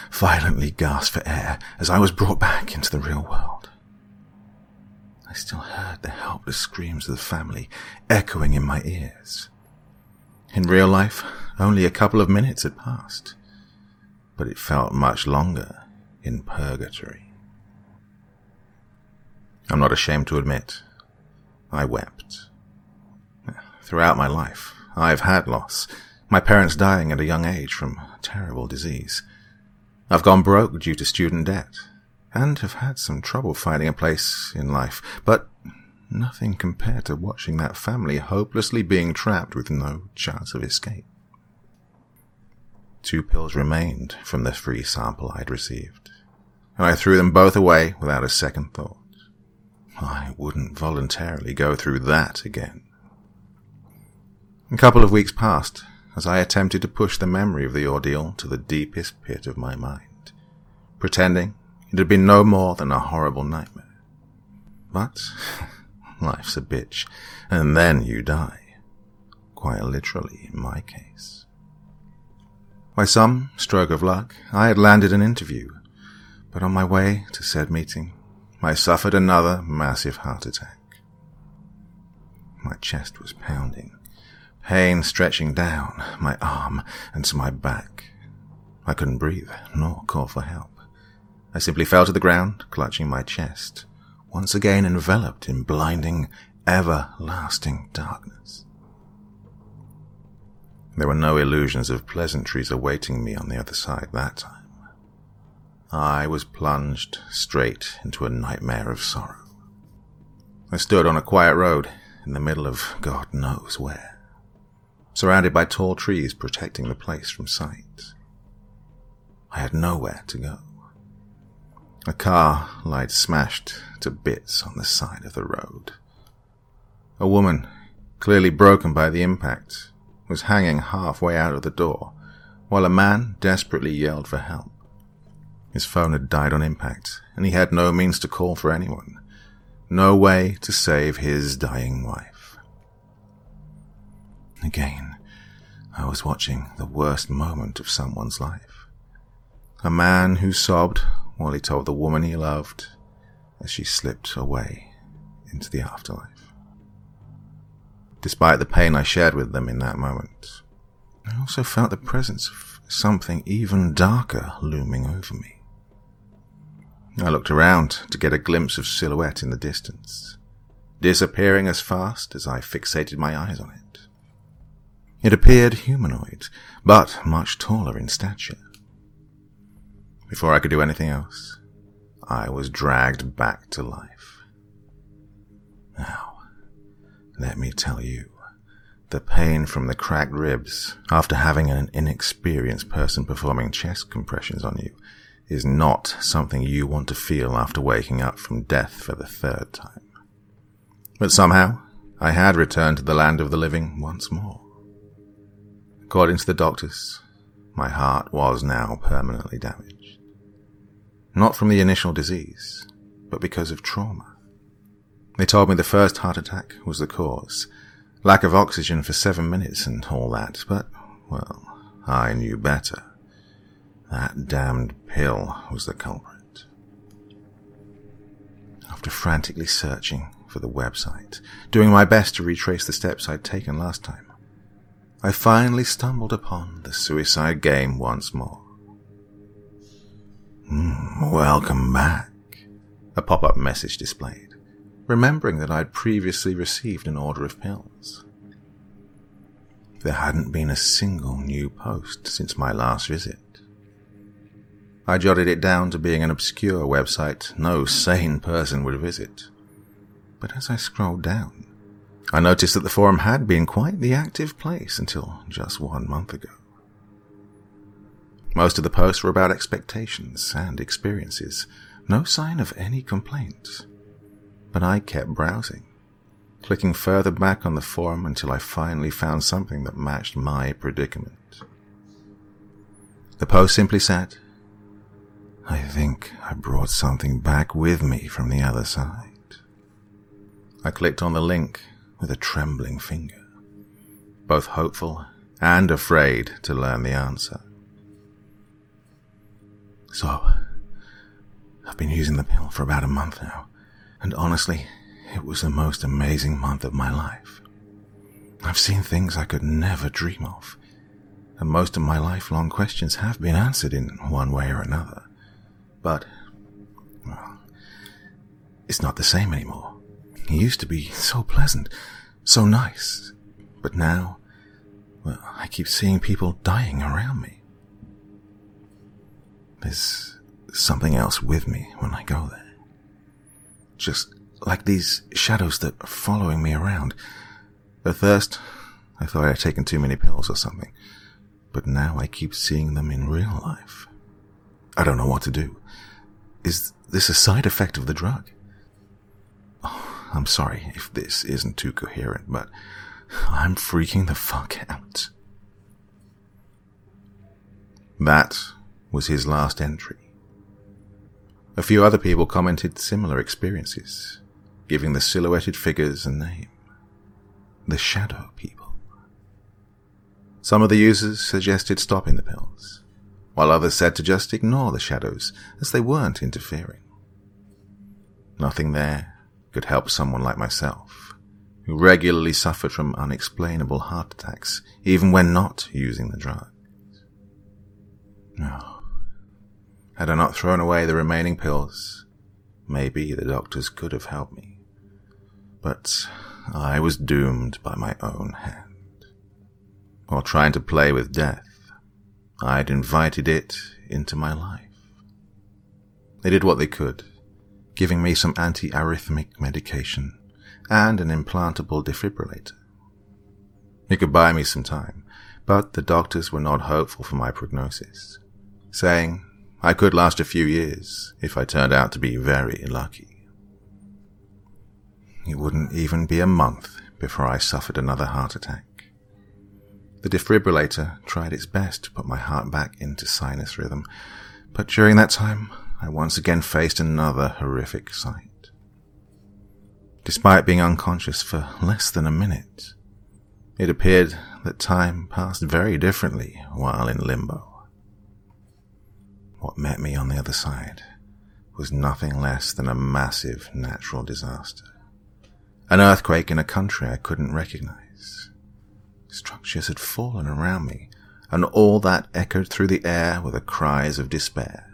Speaker 1: violently gasped for air as I was brought back into the real world. I still heard the helpless screams of the family echoing in my ears. In real life, only a couple of minutes had passed, but it felt much longer in purgatory. I'm not ashamed to admit, I wept. Throughout my life, I've had loss, my parents dying at a young age from terrible disease. I've gone broke due to student debt, and have had some trouble finding a place in life, but Nothing compared to watching that family hopelessly being trapped with no chance of escape. Two pills remained from the free sample I'd received, and I threw them both away without a second thought. I wouldn't voluntarily go through that again. A couple of weeks passed as I attempted to push the memory of the ordeal to the deepest pit of my mind, pretending it had been no more than a horrible nightmare. But life's a bitch, and then you die. Quite literally, in my case. By some stroke of luck, I had landed an interview, but on my way to said meeting, I suffered another massive heart attack. My chest was pounding, pain stretching down my arm and to my back. I couldn't breathe, nor call for help. I simply fell to the ground, clutching my chest, once again enveloped in blinding, everlasting darkness. There were no illusions of pleasantries awaiting me on the other side that time. I was plunged straight into a nightmare of sorrow. I stood on a quiet road in the middle of God knows where, surrounded by tall trees protecting the place from sight. I had nowhere to go. A car lied smashed to bits on the side of the road. A woman, clearly broken by the impact, was hanging halfway out of the door, while a man desperately yelled for help. His phone had died on impact, and he had no means to call for anyone. No way to save his dying wife. Again, I was watching the worst moment of someone's life. A man who sobbed while he told the woman he loved as she slipped away into the afterlife. Despite the pain I shared with them in that moment, I also felt the presence of something even darker looming over me. I looked around to get a glimpse of silhouette in the distance, disappearing as fast as I fixated my eyes on it. It appeared humanoid, but much taller in stature. Before I could do anything else, I was dragged back to life. Now, let me tell you, the pain from the cracked ribs after having an inexperienced person performing chest compressions on you is not something you want to feel after waking up from death for the third time. But somehow, I had returned to the land of the living once more. According to the doctors, my heart was now permanently damaged. Not from the initial disease, but because of trauma. They told me the first heart attack was the cause. Lack of oxygen for seven minutes and all that, but, well, I knew better. That damned pill was the culprit. After frantically searching for the website, doing my best to retrace the steps I'd taken last time, I finally stumbled upon the suicide game once more. Mm, welcome back. A pop-up message displayed, remembering that I'd previously received an order of pills. There hadn't been a single new post since my last visit. I jotted it down to being an obscure website no sane person would visit. But as I scrolled down, I noticed that the forum had been quite the active place until just one month ago. Most of the posts were about expectations and experiences. No sign of any complaints. But I kept browsing, clicking further back on the forum until I finally found something that matched my predicament. The post simply said, I think I brought something back with me from the other side. I clicked on the link with a trembling finger, both hopeful and afraid to learn the answer. So, I've been using the pill for about a month now, and honestly, it was the most amazing month of my life. I've seen things I could never dream of, and most of my lifelong questions have been answered in one way or another. But, well, it's not the same anymore. He used to be so pleasant, so nice, but now, well, I keep seeing people dying around me. There's something else with me when I go there. Just like these shadows that are following me around. At first, I thought I'd taken too many pills or something, but now I keep seeing them in real life. I don't know what to do. Is this a side effect of the drug? I'm sorry if this isn't too coherent, but I'm freaking the fuck out. That was his last entry. A few other people commented similar experiences, giving the silhouetted figures a name. The Shadow People. Some of the users suggested stopping the pills, while others said to just ignore the shadows as they weren't interfering. Nothing there could help someone like myself, who regularly suffered from unexplainable heart attacks, even when not using the drug. No. Had I not thrown away the remaining pills, maybe the doctors could have helped me. But I was doomed by my own hand. While trying to play with death, I'd invited it into my life. They did what they could, giving me some anti-arrhythmic medication and an implantable defibrillator. It could buy me some time, but the doctors were not hopeful for my prognosis, saying I could last a few years if I turned out to be very lucky. It wouldn't even be a month before I suffered another heart attack. The defibrillator tried its best to put my heart back into sinus rhythm, but during that time I once again faced another horrific sight. Despite being unconscious for less than a minute, it appeared that time passed very differently while in limbo. What met me on the other side was nothing less than a massive natural disaster. An earthquake in a country I couldn't recognize. Structures had fallen around me, and all that echoed through the air with the cries of despair.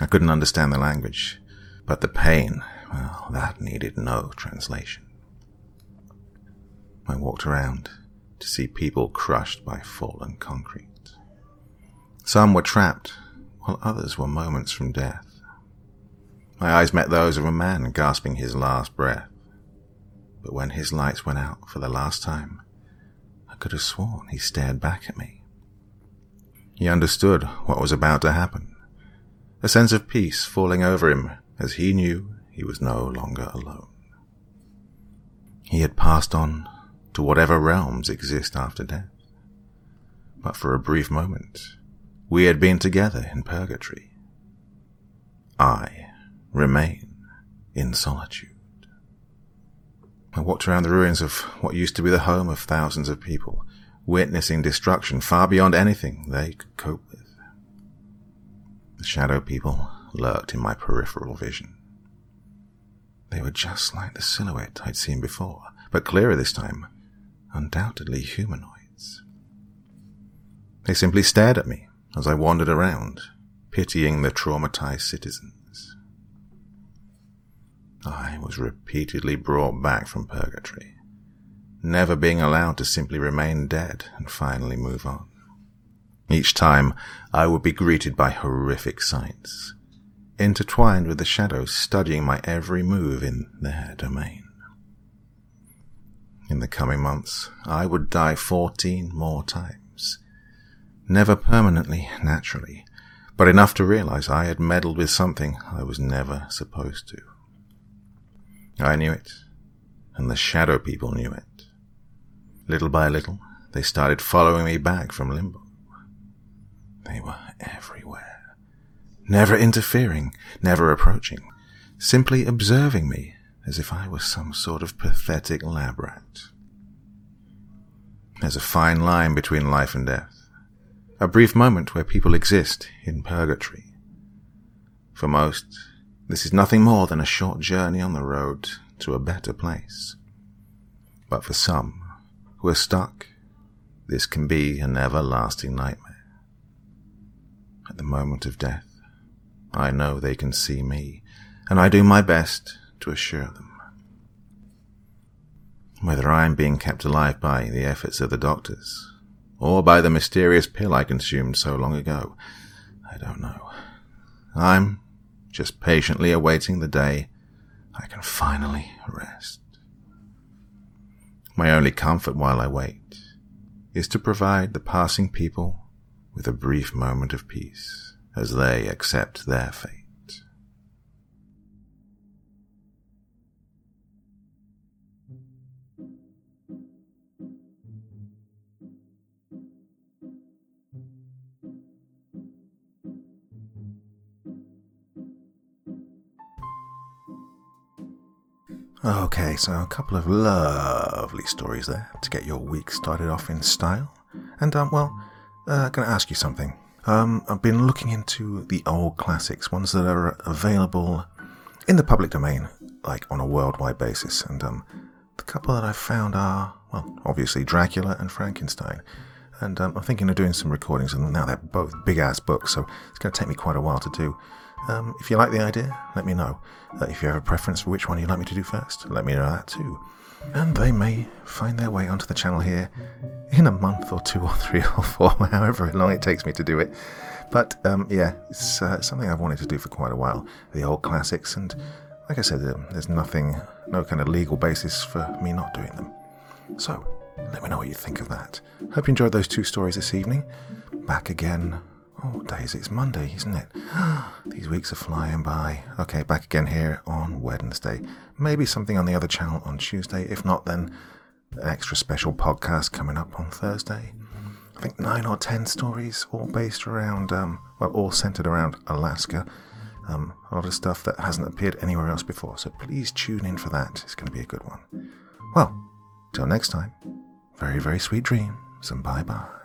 Speaker 1: I couldn't understand the language, but the pain well, that needed no translation. I walked around to see people crushed by fallen concrete. Some were trapped, while others were moments from death. My eyes met those of a man gasping his last breath. But when his lights went out for the last time, I could have sworn he stared back at me. He understood what was about to happen. A sense of peace falling over him as he knew he was no longer alone. He had passed on to whatever realms exist after death. But for a brief moment, we had been together in purgatory. I remain in solitude. I walked around the ruins of what used to be the home of thousands of people, witnessing destruction far beyond anything they could cope with. The shadow people lurked in my peripheral vision. They were just like the silhouette I'd seen before, but clearer this time, undoubtedly humanoids. They simply stared at me as I wandered around, pitying the traumatized citizens. I was repeatedly brought back from purgatory, never being allowed to simply remain dead and finally move on. Each time I would be greeted by horrific sights, intertwined with the shadows studying my every move in their domain. In the coming months, I would die 14 more times. Never permanently, naturally, but enough to realize I had meddled with something I was never supposed to. I knew it, and the shadow people knew it. Little by little, they started following me back from limbo. They were everywhere never interfering, never approaching, simply observing me as if I was some sort of pathetic lab rat. There's a fine line between life and death, a brief moment where people exist in purgatory. For most, this is nothing more than a short journey on the road to a better place. But for some who are stuck, this can be an everlasting nightmare. At the moment of death, I know they can see me, and I do my best to assure them. Whether I am being kept alive by the efforts of the doctors, or by the mysterious pill I consumed so long ago, I don't know. I'm just patiently awaiting the day I can finally rest. My only comfort while I wait is to provide the passing people with a brief moment of peace as they accept their fate. Okay, so a couple of lovely stories there to get your week started off in style. And, um, well, uh, going to ask you something. Um, I've been looking into the old classics, ones that are available in the public domain, like on a worldwide basis. And um, the couple that I've found are, well, obviously Dracula and Frankenstein. And um, I'm thinking of doing some recordings them now. They're both big ass books, so it's going to take me quite a while to do. Um, if you like the idea, let me know. Uh, if you have a preference for which one you'd like me to do first, let me know that too. And they may find their way onto the channel here in a month or two or three or four, however long it takes me to do it. But um, yeah, it's uh, something I've wanted to do for quite a while. The old classics, and like I said, um, there's nothing, no kind of legal basis for me not doing them. So, let me know what you think of that. Hope you enjoyed those two stories this evening. Back again. Oh, what day is it? It's Monday, isn't it? These weeks are flying by. Okay, back again here on Wednesday. Maybe something on the other channel on Tuesday. If not, then an extra special podcast coming up on Thursday. I think nine or ten stories, all based around, um, well, all centered around Alaska. Um, a lot of stuff that hasn't appeared anywhere else before. So please tune in for that. It's going to be a good one. Well, till next time, very, very sweet dreams and bye bye.